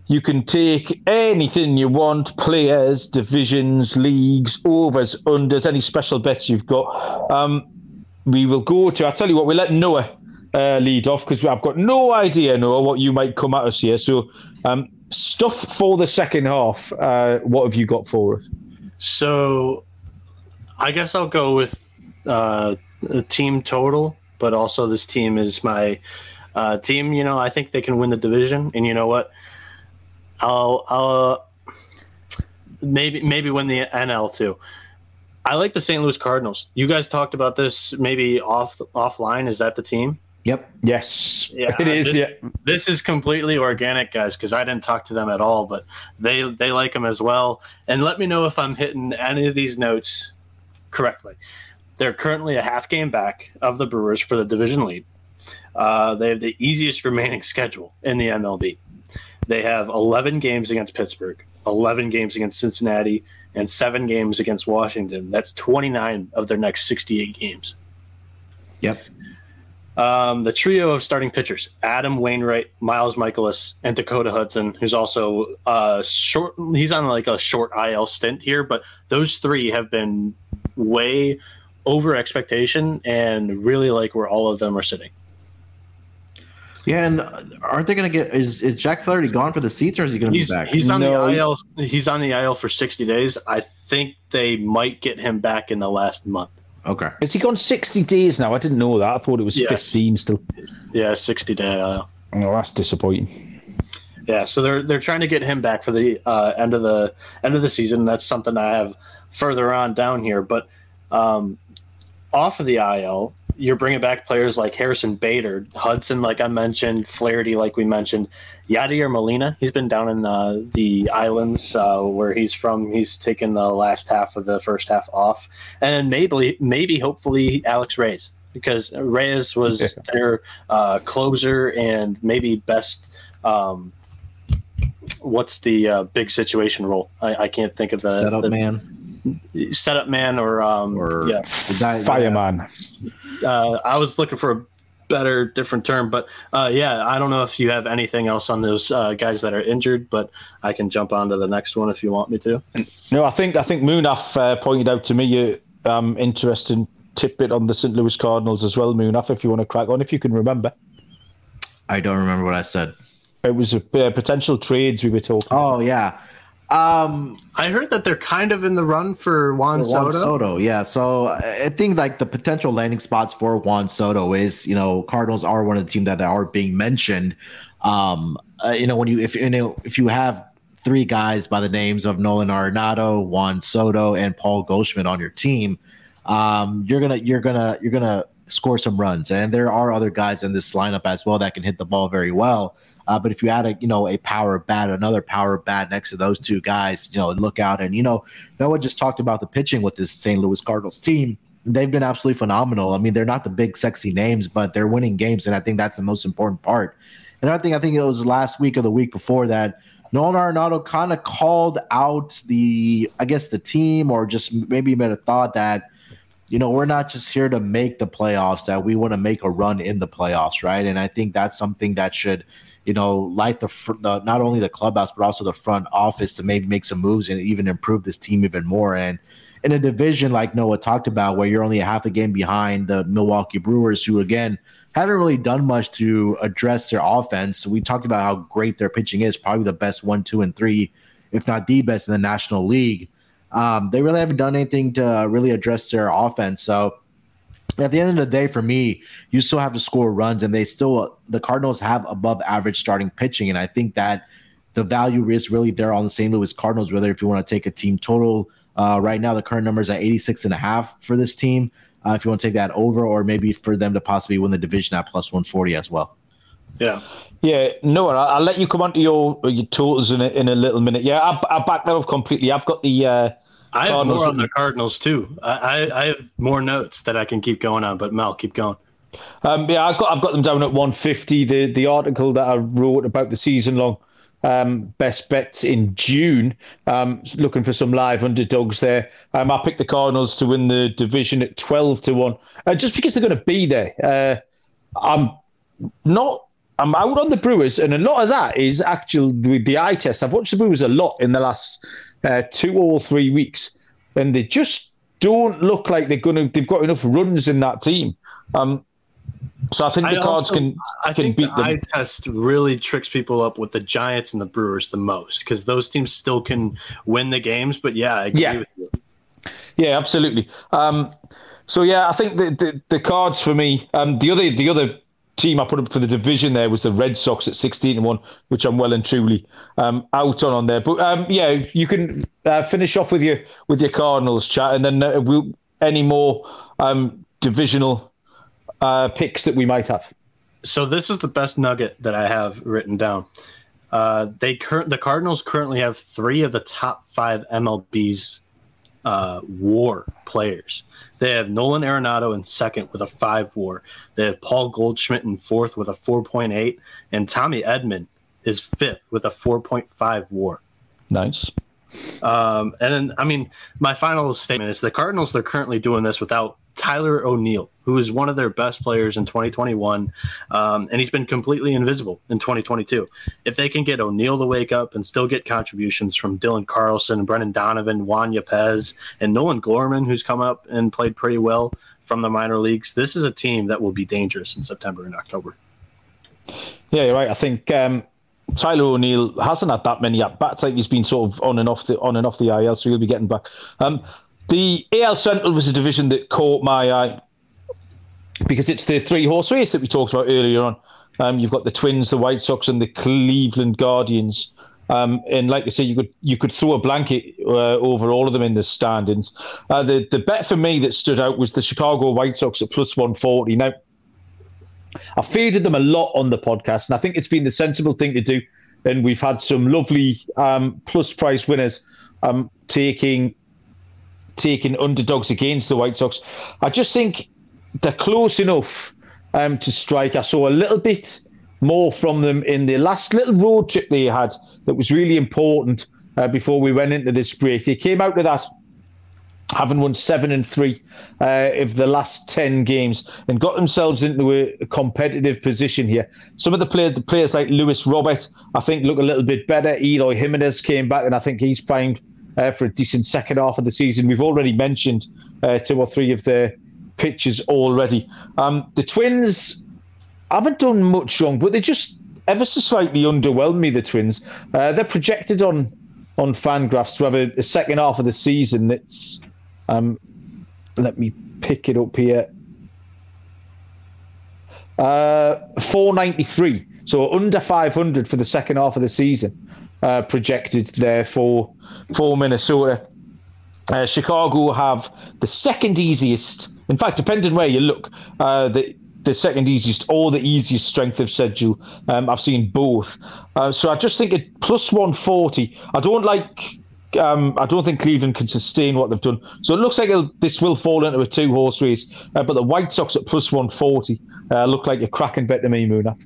you can take anything you want players, divisions, leagues, overs, unders, any special bets you've got. Um, we will go to, I'll tell you what, we'll let Noah uh, lead off because I've got no idea, Noah, what you might come at us here. So, um, stuff for the second half. Uh, what have you got for us? So, I guess I'll go with uh, the team total, but also this team is my uh, team. You know, I think they can win the division, and you know what? I'll, I'll maybe maybe win the NL too. I like the St. Louis Cardinals. You guys talked about this maybe off offline. Is that the team? Yep. Yes. Yeah. It is. This, yeah. This is completely organic, guys, because I didn't talk to them at all, but they they like them as well. And let me know if I'm hitting any of these notes correctly. They're currently a half game back of the Brewers for the division lead. Uh, they have the easiest remaining schedule in the MLB. They have 11 games against Pittsburgh, 11 games against Cincinnati, and seven games against Washington. That's 29 of their next 68 games. Yep. Um, the trio of starting pitchers: Adam Wainwright, Miles Mikolas, and Dakota Hudson, who's also uh, short. He's on like a short IL stint here, but those three have been way over expectation and really like where all of them are sitting. Yeah, and aren't they going to get? Is is Jack Flaherty gone for the seats, or is he going to be back? He's on no. the IL. He's on the IL for sixty days. I think they might get him back in the last month. Okay. Has he gone 60 days now? I didn't know that. I thought it was yes. 15 still. Yeah, 60 day. Uh, oh, that's disappointing. Yeah, so they're they're trying to get him back for the uh, end of the end of the season. That's something I have further on down here, but um, off of the IL, you're bringing back players like Harrison Bader, Hudson, like I mentioned, Flaherty, like we mentioned, Yadier Molina. He's been down in uh, the islands uh, where he's from. He's taken the last half of the first half off, and maybe, maybe, hopefully, Alex Reyes because Reyes was yeah. their uh, closer and maybe best. Um, what's the uh, big situation role? I, I, can't think of the setup the, man setup man or um or yeah. fireman. Uh, i was looking for a better different term but uh, yeah i don't know if you have anything else on those uh, guys that are injured but i can jump on to the next one if you want me to. No i think i think Munaf uh, pointed out to me a um, interesting tidbit on the st louis cardinals as well Munaf. if you want to crack on if you can remember. I don't remember what i said. It was a, uh, potential trades we were talking oh about. yeah um, I heard that they're kind of in the run for Juan, for Juan Soto. Soto. Yeah, so I think like the potential landing spots for Juan Soto is, you know, Cardinals are one of the teams that are being mentioned. Um, uh, you know, when you if you know if you have three guys by the names of Nolan Arenado, Juan Soto, and Paul Goldschmidt on your team, um, you're gonna you're gonna you're gonna score some runs. And there are other guys in this lineup as well that can hit the ball very well. Uh, but if you add a you know a power bat, another power bat next to those two guys, you know, look out. And you know, Noah just talked about the pitching with this St. Louis Cardinals team. They've been absolutely phenomenal. I mean, they're not the big sexy names, but they're winning games, and I think that's the most important part. Another thing, I think it was last week or the week before that. Nolan Arenado kind of called out the, I guess, the team, or just maybe made a thought that, you know, we're not just here to make the playoffs; that we want to make a run in the playoffs, right? And I think that's something that should you know, light the, the not only the clubhouse but also the front office to maybe make some moves and even improve this team even more. And in a division like Noah talked about, where you're only a half a game behind the Milwaukee Brewers, who again haven't really done much to address their offense. We talked about how great their pitching is, probably the best one, two, and three, if not the best in the National League. Um, they really haven't done anything to really address their offense. So at the end of the day, for me, you still have to score runs, and they still the Cardinals have above average starting pitching, and I think that the value is really there on the St. Louis Cardinals, whether if you want to take a team total. Uh, right now, the current number is at 86 and a half for this team. Uh, if you want to take that over, or maybe for them to possibly win the division at plus 140 as well. Yeah. Yeah, no, I'll, I'll let you come on to your your totals in a, in a little minute. Yeah, I, I back that up completely. I've got the. Uh, I have Cardinals more on the Cardinals too. I, I, have more notes that I can keep going on, but Mel, keep going. Um, yeah, I've got I've got them down at 150. The the article that I wrote about the season long um, best bets in June. Um, looking for some live underdogs there. Um, I picked the Cardinals to win the division at 12 to 1, uh, just because they're going to be there. Uh, I'm not. I'm out on the Brewers, and a lot of that is actually with the eye test. I've watched the Brewers a lot in the last uh, two or three weeks, and they just don't look like they're going to. They've got enough runs in that team. Um, so I think the I Cards also, can I can beat the them. Eye test really tricks people up with the Giants and the Brewers the most because those teams still can win the games. But yeah, yeah. Yeah, absolutely. Um, so yeah, I think the, the, the Cards for me. Um, the other the other team I put up for the division there was the Red Sox at sixteen and one, which I'm well and truly um, out on on there. But um, yeah, you can uh, finish off with your with your Cardinals chat, and then uh, we'll any more um, divisional uh, picks that we might have. So this is the best nugget that I have written down. Uh, they cur- the Cardinals currently have three of the top five MLB's uh, WAR players. They have Nolan Arenado in second with a five WAR. They have Paul Goldschmidt in fourth with a four point eight, and Tommy Edman is fifth with a four point five WAR. Nice. Um, and then, I mean, my final statement is the Cardinals. They're currently doing this without Tyler O'Neill, who is one of their best players in 2021, um, and he's been completely invisible in 2022. If they can get O'Neill to wake up and still get contributions from Dylan Carlson, Brendan Donovan, Juan Yepez, and Nolan Gorman, who's come up and played pretty well from the minor leagues, this is a team that will be dangerous in September and October. Yeah, you're right. I think um, Tyler O'Neill hasn't had that many at bats. Like he's been sort of on and off the on and off the IL, so he'll be getting back. Um, the AL Central was a division that caught my eye because it's the three horse race that we talked about earlier on. Um, you've got the Twins, the White Sox, and the Cleveland Guardians. Um, and like I say, you could you could throw a blanket uh, over all of them in the standings. Uh, the the bet for me that stood out was the Chicago White Sox at plus one forty. Now, I faded them a lot on the podcast, and I think it's been the sensible thing to do. And we've had some lovely um, plus price winners um, taking taking underdogs against the White Sox. I just think they're close enough um, to strike. I saw a little bit more from them in the last little road trip they had that was really important uh, before we went into this break. They came out of that having won seven and three uh, of the last ten games and got themselves into a, a, competitive position here. Some of the players, the players like Luis Robert, I think look a little bit better. Eloy Jimenez came back, and I think he's primed uh, for a decent second half of the season. We've already mentioned uh, two or three of the pitches already. Um, the Twins haven't done much wrong, but they just ever so slightly underwhelmed me. The Twins, uh, they're projected on on Fangraphs to have a, a, second half of the season that's. Um, let me pick it up here. Uh, 493, so under 500 for the second half of the season, uh, projected there for for Minnesota. Uh, Chicago have the second easiest, in fact, depending where you look, uh, the the second easiest or the easiest strength of schedule. Um, I've seen both, uh, so I just think it plus one forty. I don't like. Um, I don't think Cleveland can sustain what they've done. So it looks like this will fall into a two horse race. Uh, but the White Sox at plus 140 uh, look like a cracking bet to me, Munaf.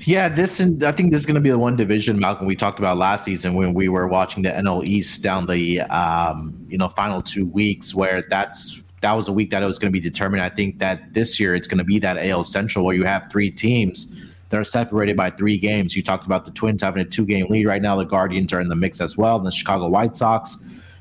Yeah, this and I think this is going to be the one division, Malcolm, we talked about last season when we were watching the NL East down the um, you know final two weeks, where that's that was a week that it was going to be determined. I think that this year it's going to be that AL Central where you have three teams that are separated by three games. You talked about the Twins having a two game lead right now. The Guardians are in the mix as well, and the Chicago White Sox.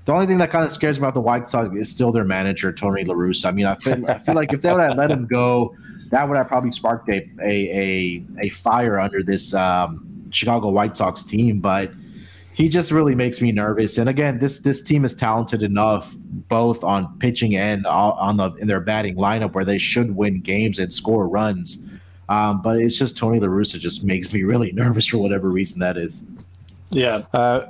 The only thing that kind of scares me about the White Sox is still their manager, Tony La Russa. I mean, I feel, I feel like if they would have let him go that would have probably sparked a a a, a fire under this um, Chicago White Sox team. But he just really makes me nervous. And again, this this team is talented enough, both on pitching and on the in their batting lineup, where they should win games and score runs. Um, but it's just Tony La Russa just makes me really nervous for whatever reason that is. Yeah. Uh,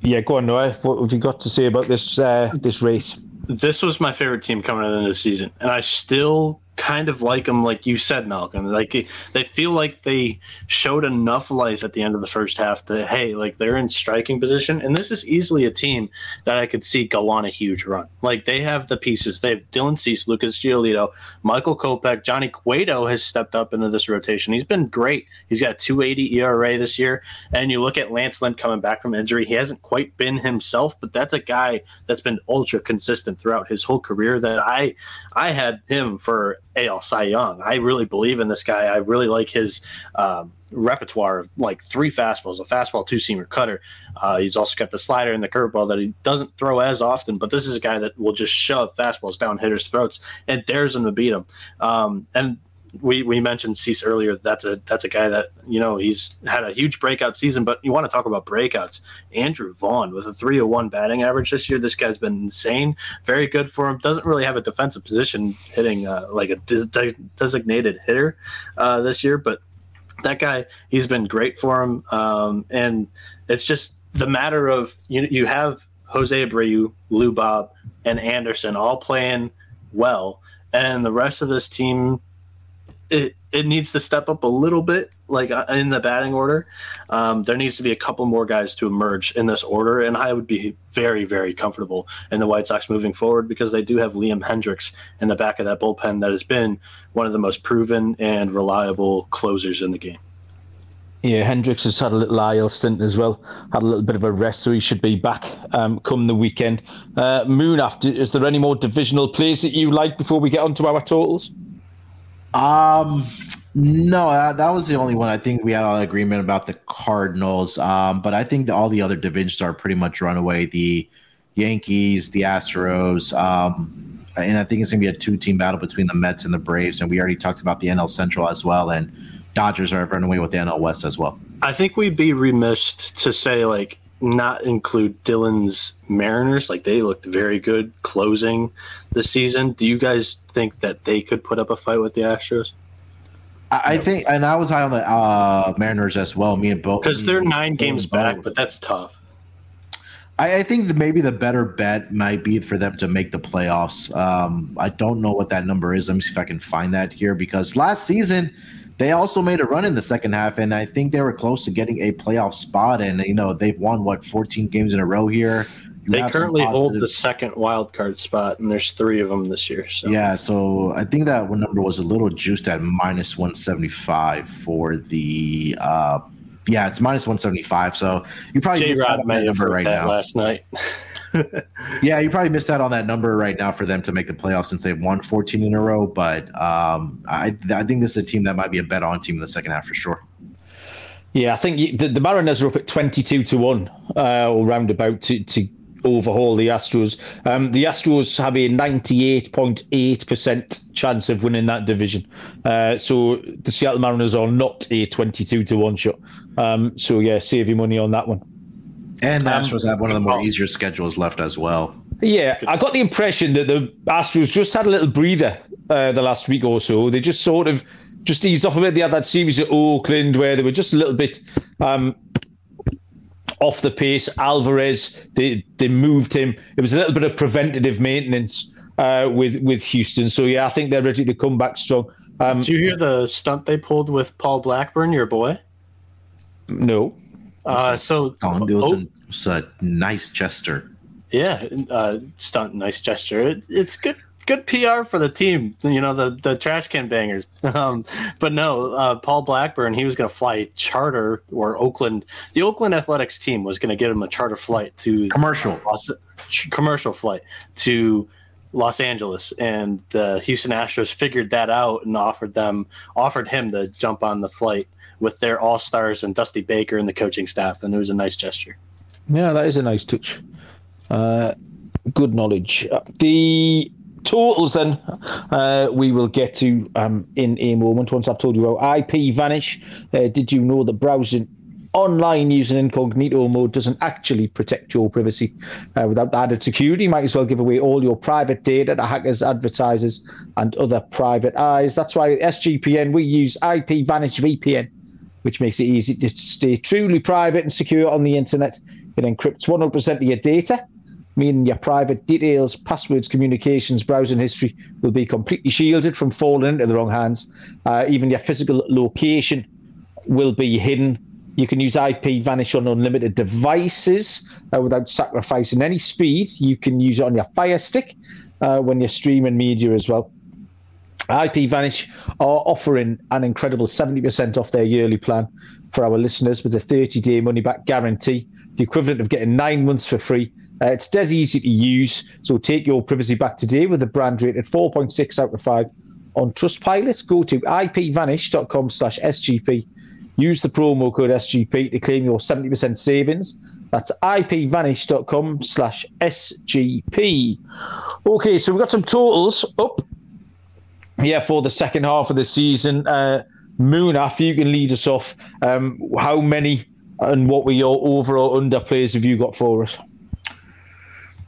yeah, go on, Noah. What have you got to say about this uh, this race? This was my favorite team coming into the season, and I still kind of like them, like you said, Malcolm. Like they feel like they showed enough life at the end of the first half that hey, like they're in striking position, and this is easily a team that I could see go on a huge run. Like they have the pieces. They have Dylan Cease, Lucas Giolito, Michael Kopech, Johnny Cueto has stepped up into this rotation. He's been great. He's got 280 ERA this year, and you look at Lance Lynn coming back from injury. He hasn't quite been himself, but that's a guy that's been ultra consistent throughout his whole career. That I I had him for AL Cy Young. I really believe in this guy. I really like his um, repertoire of like three fastballs, a fastball, two seamer, cutter. Uh, he's also got the slider and the curveball that he doesn't throw as often, but this is a guy that will just shove fastballs down hitters' throats and dares them to beat him. Um, and we we mentioned Cease earlier. That's a that's a guy that you know he's had a huge breakout season. But you want to talk about breakouts? Andrew Vaughn with a 301 batting average this year. This guy's been insane. Very good for him. Doesn't really have a defensive position hitting uh, like a des- designated hitter uh, this year, but that guy he's been great for him. Um, and it's just the matter of you you have Jose Abreu, Lou Bob, and Anderson all playing well, and the rest of this team it it needs to step up a little bit, like uh, in the batting order. Um, there needs to be a couple more guys to emerge in this order, and I would be very, very comfortable in the White Sox moving forward because they do have Liam Hendriks in the back of that bullpen that has been one of the most proven and reliable closers in the game. Yeah, Hendriks has had a little IL stint as well, had a little bit of a rest, so he should be back um, come the weekend. Uh, Munaf, is there any more divisional plays that you like before we get onto our totals? Um, no, that, that was the only one. I think we had all agreement about the Cardinals. Um, but I think all the other divisions are pretty much runaway. The Yankees, the Astros, um, and I think it's going to be a two-team battle between the Mets and the Braves. And we already talked about the NL Central as well, and Dodgers are running away with the NL West as well. I think we'd be remiss to say like not include Dylan's Mariners. Like they looked very good closing the season. Do you guys think that they could put up a fight with the Astros? I, I think, and I was high on the uh, Mariners as well. Me and both because they're nine games back, but that's tough. I, I think maybe the better bet might be for them to make the playoffs. Um, I don't know what that number is. Let me see if I can find that here because last season they also made a run in the second half, and I think they were close to getting a playoff spot. And you know they've won what 14 games in a row here. You they currently hold the second wild card spot, and there's three of them this year. So. Yeah, so I think that one number was a little juiced at minus 175 for the. Uh, yeah, it's minus 175. So you probably J Rod may have heard right that now. last night. yeah, you probably missed out on that number right now for them to make the playoffs since they've won 14 in a row. But um, I, I think this is a team that might be a bet on team in the second half for sure. Yeah, I think the, the Mariners are up at 22 to 1 uh, or roundabout to, to overhaul the Astros. Um, the Astros have a 98.8% chance of winning that division. Uh, so the Seattle Mariners are not a 22 to 1 shot. Um, so, yeah, save your money on that one. And the um, Astros um, have one of the more easier schedules left as well. Yeah, I got the impression that the Astros just had a little breather uh, the last week or so. They just sort of just eased off a bit. They had that series at Oakland where they were just a little bit um, off the pace. Alvarez, they they moved him. It was a little bit of preventative maintenance uh, with with Houston. So yeah, I think they're ready to come back strong. Um, Did you hear the stunt they pulled with Paul Blackburn, your boy? No. Uh, so it was, a, it was a nice gesture. Yeah, uh, stunt, nice gesture. It, it's good good PR for the team. You know the the trash can bangers. Um, but no, uh, Paul Blackburn he was going to fly charter or Oakland. The Oakland Athletics team was going to get him a charter flight to commercial Los, commercial flight to Los Angeles, and the Houston Astros figured that out and offered them offered him to jump on the flight with their all stars and Dusty Baker and the coaching staff, and it was a nice gesture. Yeah, that is a nice touch. Uh, good knowledge. Uh, the totals then uh, we will get to um, in a moment once I've told you about IP Vanish. Uh, did you know that browsing online using incognito mode doesn't actually protect your privacy. Uh, without added security, you might as well give away all your private data to hackers, advertisers, and other private eyes. That's why SGPN we use IP Vanish VPN, which makes it easy to stay truly private and secure on the internet. It encrypts 100% of your data meaning your private details, passwords, communications, browsing history will be completely shielded from falling into the wrong hands. Uh, even your physical location will be hidden. You can use IP Vanish on unlimited devices uh, without sacrificing any speed. You can use it on your Fire Stick uh, when you're streaming media as well. IP Vanish are offering an incredible 70% off their yearly plan for our listeners with a 30 day money back guarantee, the equivalent of getting nine months for free. Uh, it's dead easy to use, so take your privacy back today with a brand rated 4.6 out of 5 on Trustpilot. Go to ipvanish.com slash SGP Use the promo code SGP to claim your 70% savings. That's ipvanish.com slash SGP. Okay, so we've got some totals up yeah, for the second half of the season. Uh, Munaf, you can lead us off. Um, how many and what were your overall under plays have you got for us?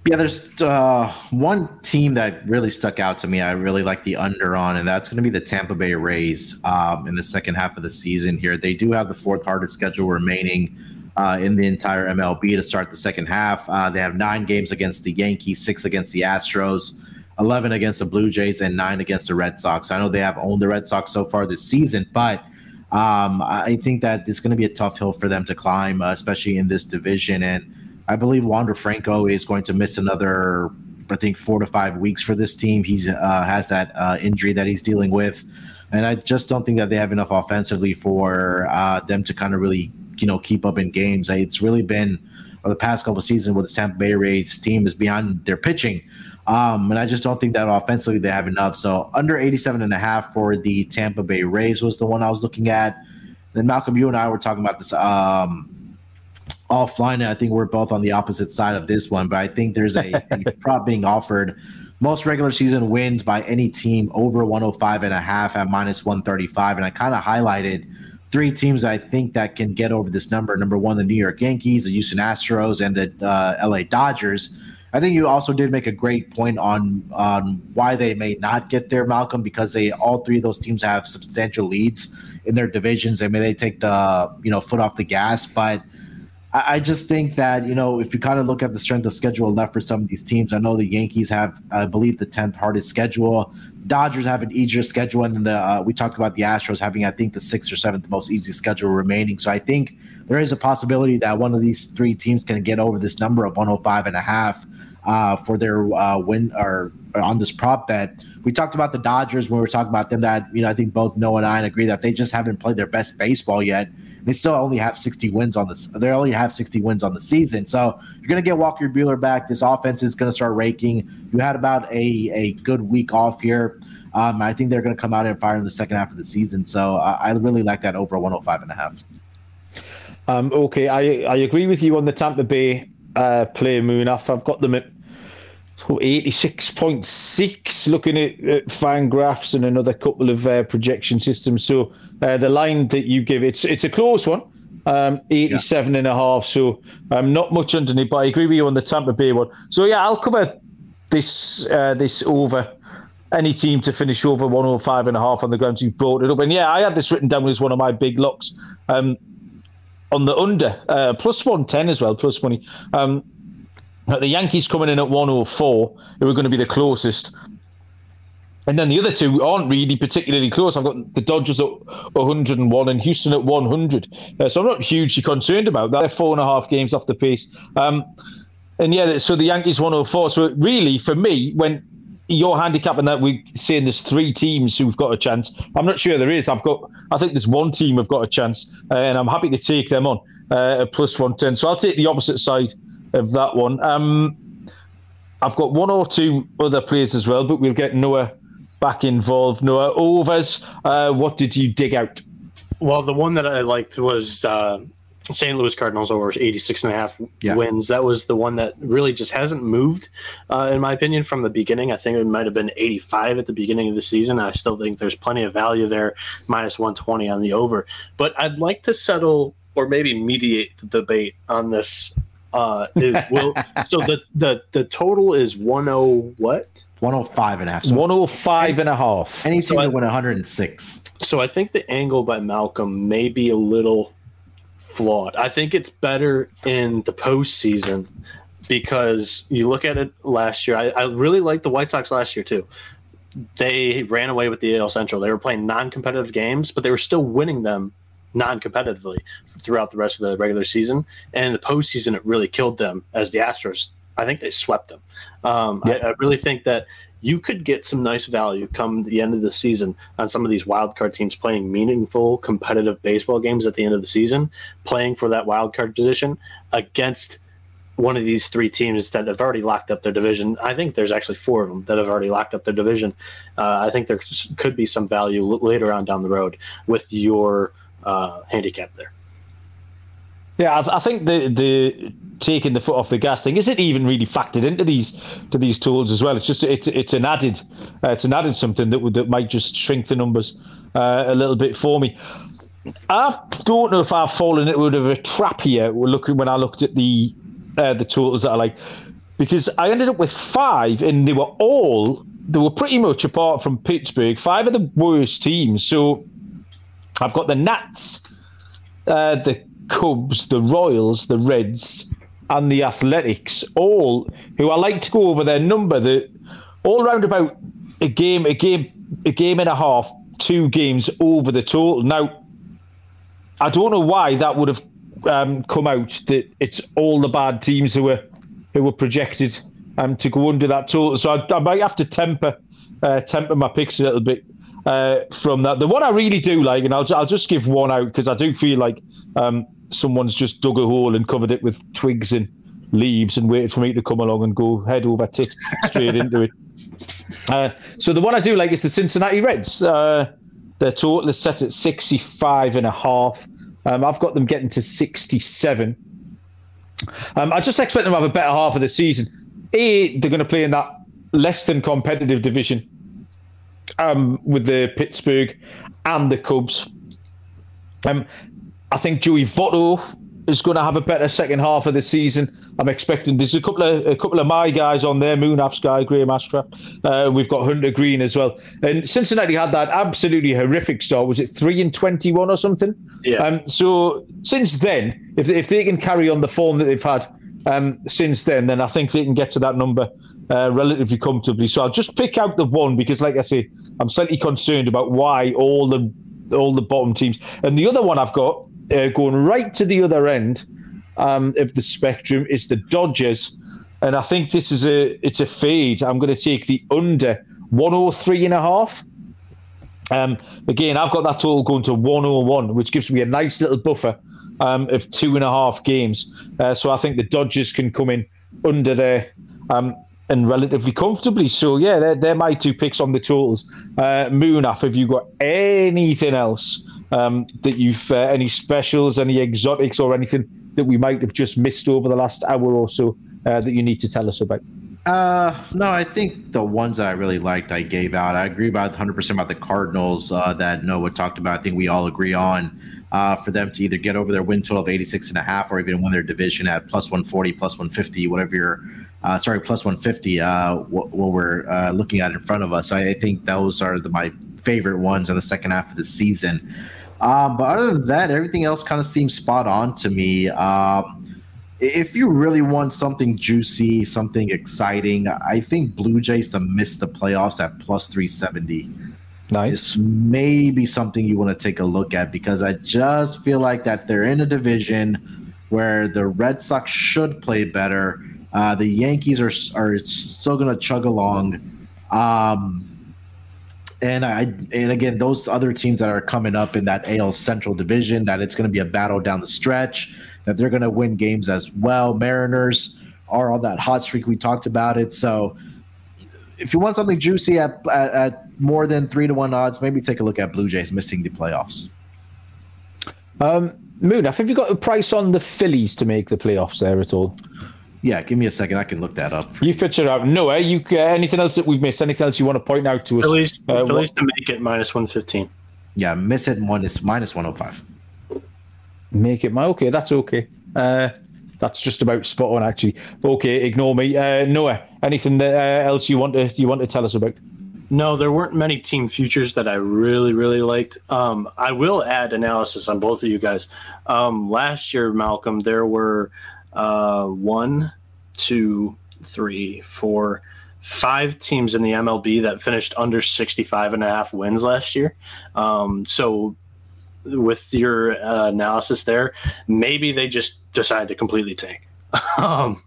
Yeah, there's uh, one team that really stuck out to me. I really like the under on, and that's going to be the Tampa Bay Rays um, in the second half of the season. Here, they do have the fourth hardest schedule remaining uh, in the entire MLB to start the second half. Uh, they have nine games against the Yankees, six against the Astros, eleven against the Blue Jays, and nine against the Red Sox. I know they have owned the Red Sox so far this season, but um, I think that it's going to be a tough hill for them to climb, uh, especially in this division and I believe Wander Franco is going to miss another, I think, four to five weeks for this team. He's uh, has that uh, injury that he's dealing with, and I just don't think that they have enough offensively for uh, them to kind of really, you know, keep up in games. It's really been the past couple of seasons with the Tampa Bay Rays team is beyond their pitching. Um, and I just don't think that offensively they have enough. So under 87 and a half for the Tampa Bay Rays was the one I was looking at. Then Malcolm, you and I were talking about this um, offline. I think we're both on the opposite side of this one, but I think there's a, a prop being offered. Most regular season wins by any team over 105 and a half at minus 135. And I kind of highlighted three teams I think that can get over this number. Number one, the New York Yankees, the Houston Astros, and the uh, LA Dodgers. I think you also did make a great point on on why they may not get there, Malcolm, because they all three of those teams have substantial leads in their divisions. I mean, they take the you know foot off the gas, but I just think that you know if you kind of look at the strength of schedule left for some of these teams, I know the Yankees have, I believe, the tenth hardest schedule. Dodgers have an easier schedule, and then the uh, we talked about the Astros having, I think, the sixth or seventh most easy schedule remaining. So I think there is a possibility that one of these three teams can get over this number of 105 and a half uh, for their uh, win or, on this prop bet we talked about the Dodgers when we were talking about them. That you know, I think both Noah and I agree that they just haven't played their best baseball yet. They still only have 60 wins on this. They only have 60 wins on the season. So you're going to get Walker Buehler back. This offense is going to start raking. You had about a a good week off here. Um, I think they're going to come out and fire in the second half of the season. So I, I really like that over 105 and a half. Um, okay, I I agree with you on the Tampa Bay uh, play Munaf. I've got them at 86.6 looking at, at Fangraphs and another couple of uh, projection systems. So uh, the line that you give, it's it's a close one, um, 87 yeah. and a half. So um, not much underneath, but I agree with you on the Tampa Bay one. So yeah, I'll cover this uh, this over any team to finish over 105 and a half on the grounds you've brought it up. And yeah, I had this written down as one of my big locks um, on the under, uh, plus 110 as well, plus money. Um, the Yankees coming in at 104, who are going to be the closest. And then the other two aren't really particularly close. I've got the Dodgers at 101 and Houston at 100. Uh, so I'm not hugely concerned about that. They're four and a half games off the pace. Um, and yeah, so the Yankees 104. So really, for me, when you're handicapping that we're saying there's three teams who've got a chance, I'm not sure there is. I've got, I think there's one team who've got a chance, uh, and I'm happy to take them on uh, at plus 110. So I'll take the opposite side of that one. Um, I've got one or two other players as well, but we'll get Noah back involved. Noah, overs. Uh, what did you dig out? Well, the one that I liked was uh, St. Louis Cardinals over 86 and a half yeah. wins. That was the one that really just hasn't moved, uh, in my opinion, from the beginning. I think it might have been 85 at the beginning of the season. I still think there's plenty of value there, minus 120 on the over. But I'd like to settle or maybe mediate the debate on this. Uh, is, will, so the, the the total is one oh what? 105 and a half. So 105 and a half. any team So that win 106. So I think the angle by Malcolm may be a little flawed. I think it's better in the postseason because you look at it last year. I, I really liked the White Sox last year too. They ran away with the AL Central. They were playing non-competitive games, but they were still winning them non-competitively throughout the rest of the regular season. And in the postseason, it really killed them as the Astros. I think they swept them. Um, I, I really think that you could get some nice value come the end of the season on some of these wild card teams playing meaningful competitive baseball games at the end of the season, playing for that wild card position against one of these three teams that have already locked up their division. I think there's actually four of them that have already locked up their division. Uh, I think there could be some value l- later on down the road with your uh, handicap there. Yeah, I, th- I think the the taking the foot off the gas thing isn't even really factored into these to these tools as well. It's just it's it's an added uh, it's an added something that would that might just shrink the numbers uh, a little bit for me. I don't know if I've fallen into a trap here. We're looking when I looked at the uh, the totals that I like because I ended up with five and they were all they were pretty much apart from Pittsburgh five of the worst teams. So I've got the Nats, uh, the Cubs, the Royals, the Reds, and the Athletics, all who I like to go over their number. The all round about a game, a game, a game and a half, two games over the total. Now, I don't know why that would have um, come out that it's all the bad teams who were who were projected um, to go under that total. So I, I might have to temper uh, temper my picks a little bit uh, from that. The one I really do like, and I'll, I'll just give one out because I do feel like um, someone's just dug a hole and covered it with twigs and leaves and waited for me to come along and go head over tit straight into it. Uh, so the one I do like is the Cincinnati Reds. Uh, their total is set at 65 and a half. Um, I've got them getting to 67. Um, I just expect them to have a better half of the season. A, they're going to play in that less than competitive division um, with the Pittsburgh and the Cubs. Um, I think Joey Votto is going to have a better second half of the season. I'm expecting there's a couple of a couple of my guys on there, Munaf Sky, Graham Ashcraft. Uh, we've got Hunter Greene as well. And Cincinnati had that absolutely horrific start. Was it three and twenty one or something? Yeah. Um, so since then, if if they can carry on the form that they've had um, since then, then I think they can get to that number uh, relatively comfortably. So I'll just pick out the one because, like I say, I'm slightly concerned about why all the all the bottom teams and the other one I've got uh, going right to the other end um, of the spectrum is the Dodgers, and I think this is a it's a fade. I'm going to take the under 103 and a half. Um, again, I've got that total going to 101, which gives me a nice little buffer um, of two and a half games. Uh, so I think the Dodgers can come in under there um, and relatively comfortably. So yeah, they're, they're my two picks on the totals. Uh, Munaf, have you got anything else um, that you've uh, any specials, any exotics, or anything that we might have just missed over the last hour or so uh, that you need to tell us about? Uh, no, I think the ones that I really liked, I gave out. I agree about 100% about the Cardinals uh, that Noah talked about. I think we all agree on uh, for them to either get over their win total of 86 and a half or even win their division at plus 140, plus 150, whatever you're, uh, sorry, plus 150, uh, what, what we're uh, looking at in front of us. I, I think those are the, my favorite ones in the second half of the season. Um, but other than that, everything else kind of seems spot on to me. Um, if you really want something juicy, something exciting, I think Blue Jays to miss the playoffs at plus 370 Nice. is maybe something you want to take a look at because I just feel like that they're in a division where the Red Sox should play better. Uh, the Yankees are are still going to chug along. Um, and I and again, those other teams that are coming up in that AL Central division, that it's going to be a battle down the stretch. That they're going to win games as well. Mariners are on that hot streak we talked about it. So if you want something juicy at, at, at more than three to one odds, maybe take a look at Blue Jays missing the playoffs. Um, Munaf, have you got a price on the Phillies to make the playoffs there at all? Yeah, give me a second. I can look that up. You picture it out. Noah, you uh, anything else that we've missed? Anything else you want to point out to us? Phillies, Uh, Phillies to make it minus 115. Yeah, miss it one is minus one hundred five. Make it my okay. That's okay. Uh, that's just about spot on, actually. Okay, ignore me. Uh, Noah, anything that, uh, else you want to you want to tell us about? No, there weren't many team futures that I really, really liked. Um, I will add analysis on both of you guys. Um, last year, Malcolm, there were uh, one, two, three, four, five teams in the MLB that finished under 65 and a half wins last year. Um, so with your uh, analysis there, maybe they just decided to completely tank. um,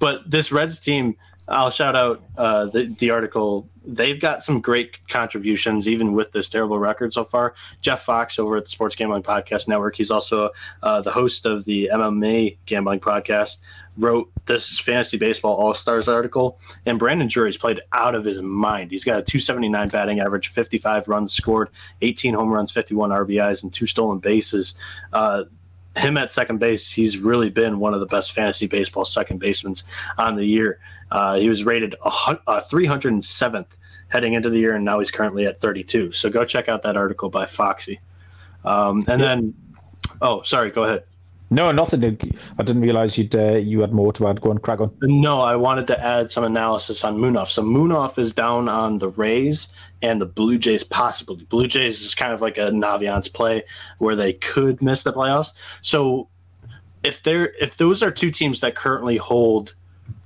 but this Reds team, I'll shout out uh, the, the article. They've got some great contributions, even with this terrible record so far. Jeff Fox over at the Sports Gambling Podcast Network. He's also uh, the host of the MMA Gambling Podcast wrote this fantasy baseball all stars article, and Brandon Drury's played out of his mind. He's got a 279 batting average, 55 runs scored, 18 home runs, 51 RBIs, and two stolen bases. Uh, him at second base, he's really been one of the best fantasy baseball second basemen on the year. Uh, he was rated a, a 307th heading into the year, and now he's currently at 32. So go check out that article by Foxy. Um, and yeah. then, oh, sorry, go ahead. No, nothing. I didn't realize you'd uh, you had more to add. Go on, crack on. No, I wanted to add some analysis on Munaf. So Munaf is down on the Rays and the Blue Jays possibly. Blue Jays is kind of like a Naviance play where they could miss the playoffs. So if they're if those are two teams that currently hold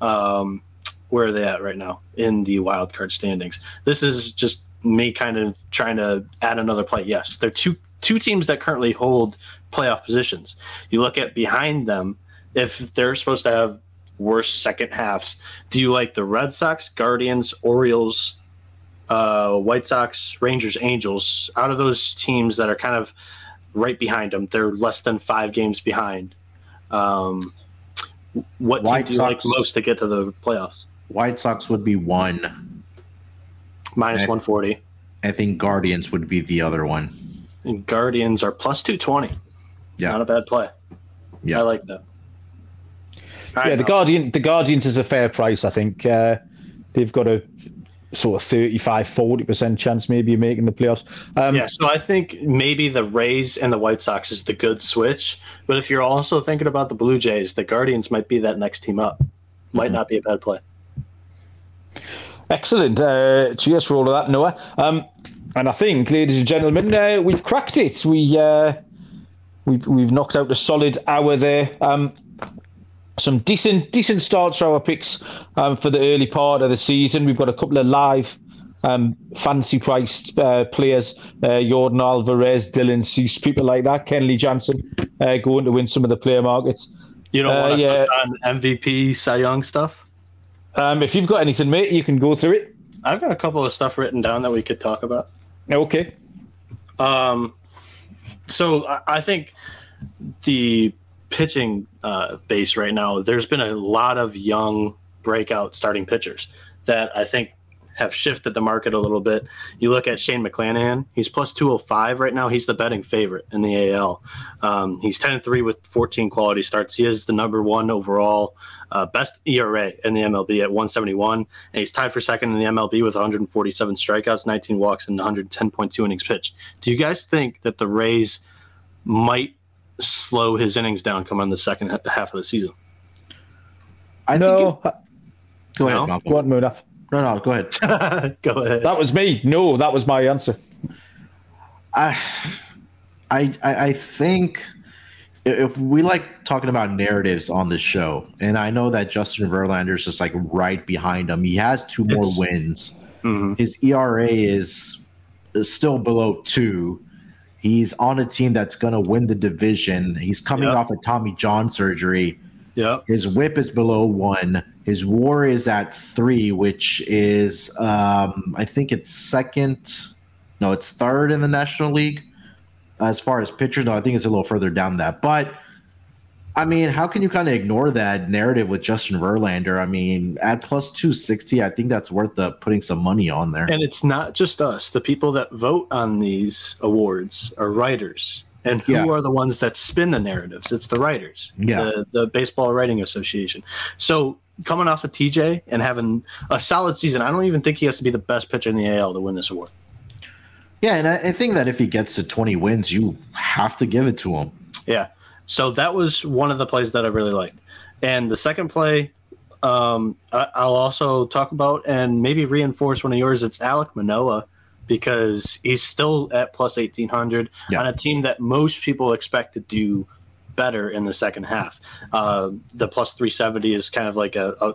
um, where are they at right now in the wild card standings? This is just me kind of trying to add another play. Yes, they're two two teams that currently hold playoff positions. You look at behind them, if they're supposed to have worse second halves, do you like the Red Sox, Guardians, Orioles, uh, White Sox, Rangers, Angels? Out of those teams that are kind of right behind them, they're less than five games behind. Um, what White team do you Sox, like most to get to the playoffs? White Sox would be one. Minus 140. I think Guardians would be the other one. And Guardians are plus 220. Yeah. Not a bad play. Yeah. I like that. yeah, the Guardian the Guardians is a fair price, I think. Uh, they've got a sort of 35 40% chance maybe of making the playoffs. Um, yeah, so I think maybe the Rays and the White Sox is the good switch. But if you're also thinking about the Blue Jays, the Guardians might be that next team up. Might mm-hmm. not be a bad play. Excellent. Uh, cheers for all of that, Noah. Um, and I think, ladies and gentlemen, uh, we've cracked it. We uh, we've we've knocked out a solid hour there. Um, some decent decent starts for our picks um, for the early part of the season. We've got a couple of live um, fancy priced uh, players, uh, Yordan Alvarez, Dylan Cease, people like that, Kenley Jansen, uh, going to win some of the player markets. You don't want to yeah. on MVP Cy Young stuff? Um, if you've got anything, mate, you can go through it. I've got a couple of stuff written down that we could talk about. Okay. Um, so I, I think the pitching uh, base right now, there's been a lot of young breakout starting pitchers that I think have shifted the market a little bit. You look at Shane McClanahan; he's plus two hundred oh five right now. He's the betting favorite in the AL. Um, he's ten and three with fourteen quality starts. He is the number one overall uh, best ERA in the MLB at one seventy one, and he's tied for second in the MLB with one hundred and forty seven strikeouts, nineteen walks, and one hundred ten point two innings pitched. Do you guys think that the Rays might slow his innings down come on the second half of the season? I no. If, go ahead, no? Go on, Munaf. No, no, go ahead. go ahead. That was me. No, that was my answer. I, I, I think if we like talking about narratives on this show, and I know that Justin Verlander is just like right behind him. He has two more it's, wins. Mm-hmm. His ERA is, is still below two. He's on a team that's going to win the division. He's coming yep. off a Tommy John surgery. Yeah. His whip is below one. His war is at three, which is, um, I think it's second. No, it's third in the National League as far as pitchers. No, I think it's a little further down that. But I mean, how can you kind of ignore that narrative with Justin Verlander? I mean, at plus 260, I think that's worth the, putting some money on there. And it's not just us. The people that vote on these awards are writers and who yeah. are the ones that spin the narratives? It's the writers, yeah. the, the Baseball Writing Association. So coming off of TJ and having a solid season, I don't even think he has to be the best pitcher in the AL to win this award. Yeah, and I, I think that if he gets to 20 wins, you have to give it to him. Yeah. So that was one of the plays that I really liked. And the second play, um, I, will also talk about and maybe reinforce one of yours. It's Alek Manoah because he's still at plus 1800 yeah. on a team that most people expect to do better in the second half. Uh, the plus 370 is kind of like a,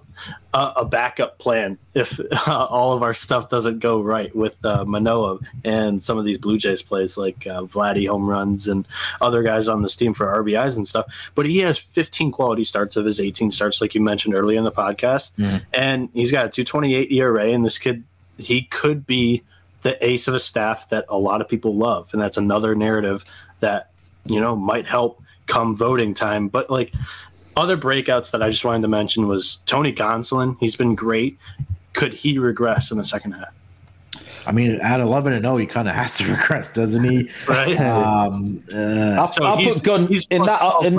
a, a backup plan if uh, all of our stuff doesn't go right with uh, Manoah and some of these Blue Jays plays like uh, Vladdy home runs and other guys on this team for RBIs and stuff. But he has 15 quality starts of his 18 starts, like you mentioned earlier in the podcast, mm-hmm. and he's got a 228 ERA. And this kid, he could be the ace of a staff that a lot of people love, and that's another narrative that you know might help come voting time. But like other breakouts that I just wanted to mention was Tony Gonsolin. He's been great. Could he regress in the second half? I mean, at eleven and 0, he kind of has to regress, doesn't he? Right. Um, uh, I'll, so I'll put gun he's in that uh, in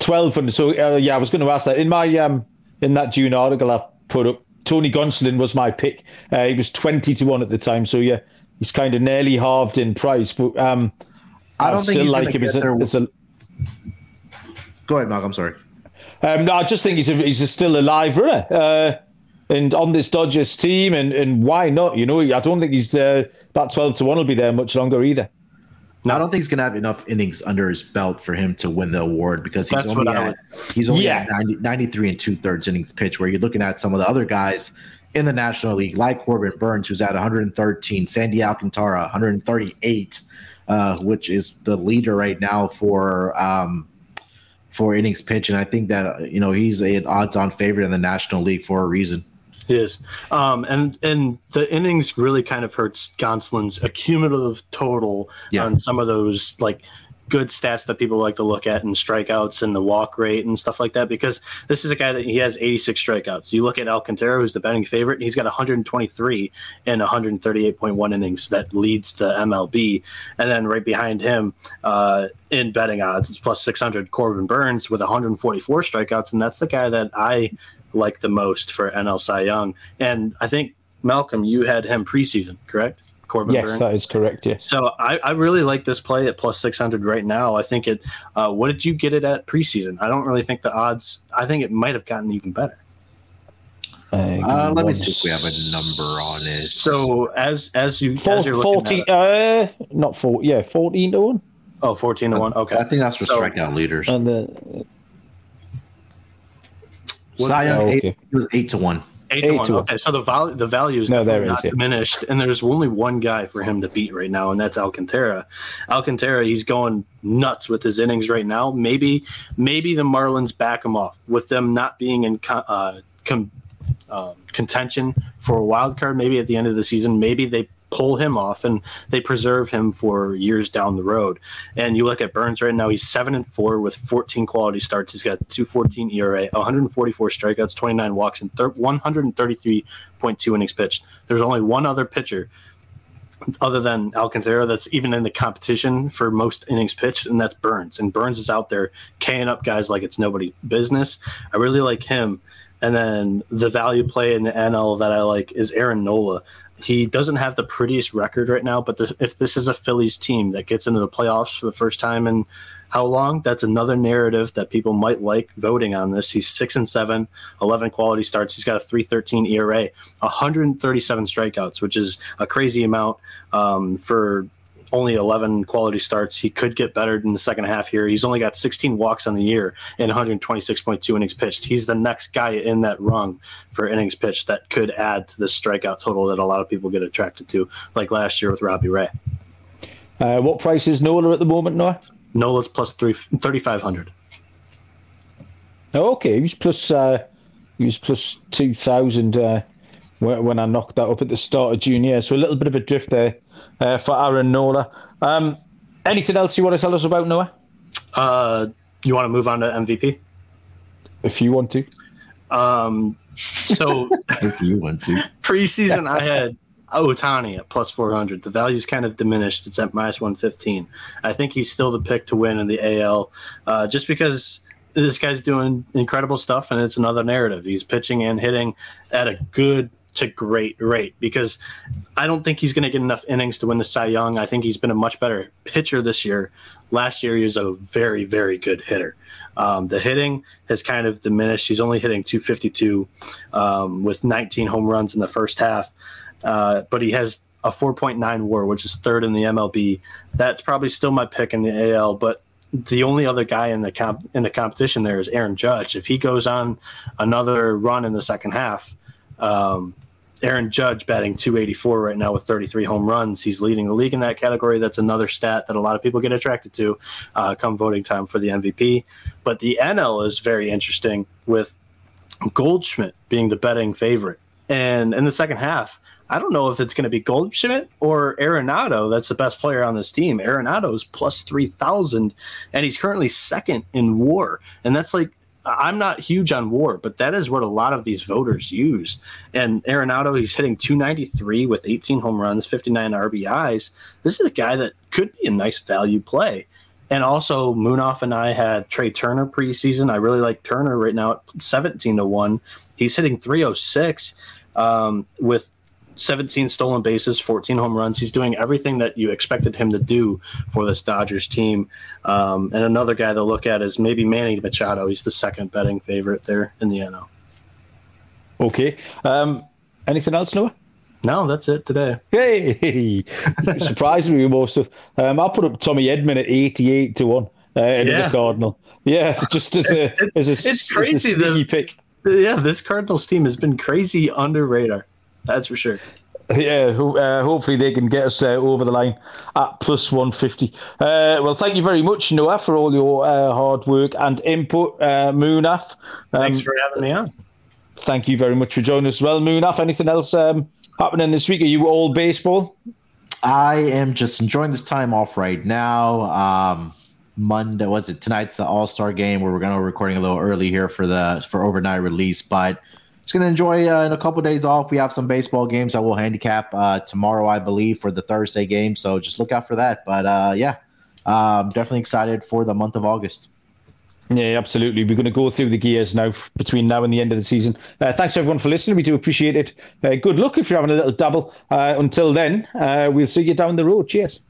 twelve hundred. So uh, yeah, I was going to ask that in my um in that June article I put up. Tony Gonsolin was my pick. Uh, he was twenty to one at the time, so yeah, he's kind of nearly halved in price. But um, I don't think still like him as a, as a, Go ahead, Mark. I'm sorry. Um, no, I just think he's a, he's a still a live runner, uh, and on this Dodgers team, and, and why not? You know, I don't think he's there. That twelve to one will be there much longer either. No, I don't think he's going to have enough innings under his belt for him to win the award because he's That's only at he's only yeah. at 90, 93 and two thirds innings pitch. Where you're looking at some of the other guys in the National League, like Corbin Burnes, who's at 113, Sandy Alcantara 138 uh, which is the leader right now for um, for innings pitch, and I think that you know he's an odds-on favorite in the National League for a reason. He is, um, and and the innings really kind of hurts Gonsolin's accumulative total yeah. on some of those like good stats that people like to look at and strikeouts and the walk rate and stuff like that because this is a guy that he has 86 strikeouts. You look at Alcantara, who's the betting favorite, and he's got 123 and 138.1 innings that leads the MLB. And then right behind him uh, in betting odds, it's plus 600 Corbin Burnes with 144 strikeouts. And that's the guy that I like the most for NL Cy Young. And I think, Malcolm, you had him preseason, correct? Corbin yes, Burnes. that is correct. Yes. So I, I really like this play at plus six hundred right now. I think it. Uh, what did you get it at preseason? I don't really think the odds. I think it might have gotten even better. Uh, let me see if we have a number on it. So as as you Four, as you're 14, uh, not four, yeah, fourteen to one. Oh, 14 to one. Okay, I think that's for so, strikeout leaders. And the Cy Young oh, okay. eight, it was eight to one. Eight, to one. To okay, so the value the value is no, there not is, diminished, and there's only one guy for him to beat right now, and that's Alcantara. Alcantara, he's going nuts with his innings right now. Maybe maybe the Marlins back him off with them not being in uh, com, um, contention for a wild card. Maybe at the end of the season, maybe they pull him off and they preserve him for years down the road. And you look at Burnes right now, he's seven and four with 14 quality starts. He's got 214 ERA, 144 strikeouts, 29 walks, and 133.2 innings pitched. There's only one other pitcher other than Alcantara that's even in the competition for most innings pitched, and that's Burnes. And Burnes is out there kaying up guys like it's nobody business. I really like him. And then the value play in the NL that I like is Aaron Nola. He doesn't have the prettiest record right now, but the, if this is a Phillies team that gets into the playoffs for the first time in how long, that's another narrative that people might like voting on this. He's 6 and 7, 11 quality starts. He's got a 313 ERA, 137 strikeouts, which is a crazy amount um, for only 11 quality starts. He could get better in the second half here. He's only got 16 walks on the year and 126.2 innings pitched. He's the next guy in that rung for innings pitched that could add to the strikeout total that a lot of people get attracted to, like last year with Robbie Ray. Uh, what price is Nola at the moment, Noah? Nola's plus three, 3,500. Oh, okay. He was plus, uh, he was plus 2,000 uh, when I knocked that up at the start of June. Yeah, so a little bit of a drift there uh, for Aaron Nola. Um, anything else you want to tell us about Noah? Uh, you want to move on to MVP? If you want to. Um, so if you want to. Preseason, I had Ohtani at plus 400. The value's kind of diminished. It's at minus 115. I think he's still the pick to win in the AL uh, just because this guy's doing incredible stuff and it's another narrative. He's pitching and hitting at a good to great rate because I don't think he's going to get enough innings to win the Cy Young. I think he's been a much better pitcher this year. Last year, he was a very, very good hitter. Um, the hitting has kind of diminished. He's only hitting 252 um, with 19 home runs in the first half, uh, but he has a 4.9 WAR, which is third in the MLB. That's probably still my pick in the AL, but the only other guy in the comp in the competition there is Aaron Judge. If he goes on another run in the second half, um, Aaron Judge batting 284 right now with 33 home runs. He's leading the league in that category. That's another stat that a lot of people get attracted to uh, come voting time for the MVP. But the NL is very interesting with Goldschmidt being the betting favorite. And in the second half, I don't know if it's going to be Goldschmidt or Arenado. That's the best player on this team. Arenado is plus 3,000, and he's currently second in war. And that's like, I'm not huge on war, but that is what a lot of these voters use. And Arenado, he's hitting 293 with 18 home runs, 59 RBIs. This is a guy that could be a nice value play. And also, Munaf and I had Trea Turner preseason. I really like Turner right now at 17 to 1. He's hitting 306 um, with 17 stolen bases, 14 home runs. He's doing everything that you expected him to do for this Dodgers team. Um, and another guy to look at is maybe Manny Machado. He's the second betting favorite there in the NL. Okay. Um, anything else, Noah? No, that's it today. Hey, surprising me most of. Um, I put up Tommy Edman at 88 to 1 uh, in yeah. the Cardinal. Yeah, just as a, it's, as a, it's crazy. As a the, pick. Yeah, this Cardinals team has been crazy under radar. That's for sure. Yeah, uh, hopefully they can get us uh, over the line at plus 150. Uh, well, thank you very much, Noah, for all your uh, hard work and input, uh, Munaf. Um, Thanks for having me on. Thank you very much for joining us as well, Munaf. Anything else um, happening this week? Are you all baseball? I am just enjoying this time off right now. Um, Monday was it tonight's the All Star game where we're going to be recording a little early here for the for overnight release, but just gonna enjoy uh, in a couple of days off. We have some baseball games I will handicap uh, tomorrow, I believe, for the Thursday game. So just look out for that. But uh, yeah, I'm definitely excited for the month of August. Yeah, absolutely. We're going to go through the gears now between now and the end of the season. Uh, thanks everyone for listening. We do appreciate it. Uh, good luck if you're having a little double. Uh, until then, uh, we'll see you down the road. Cheers.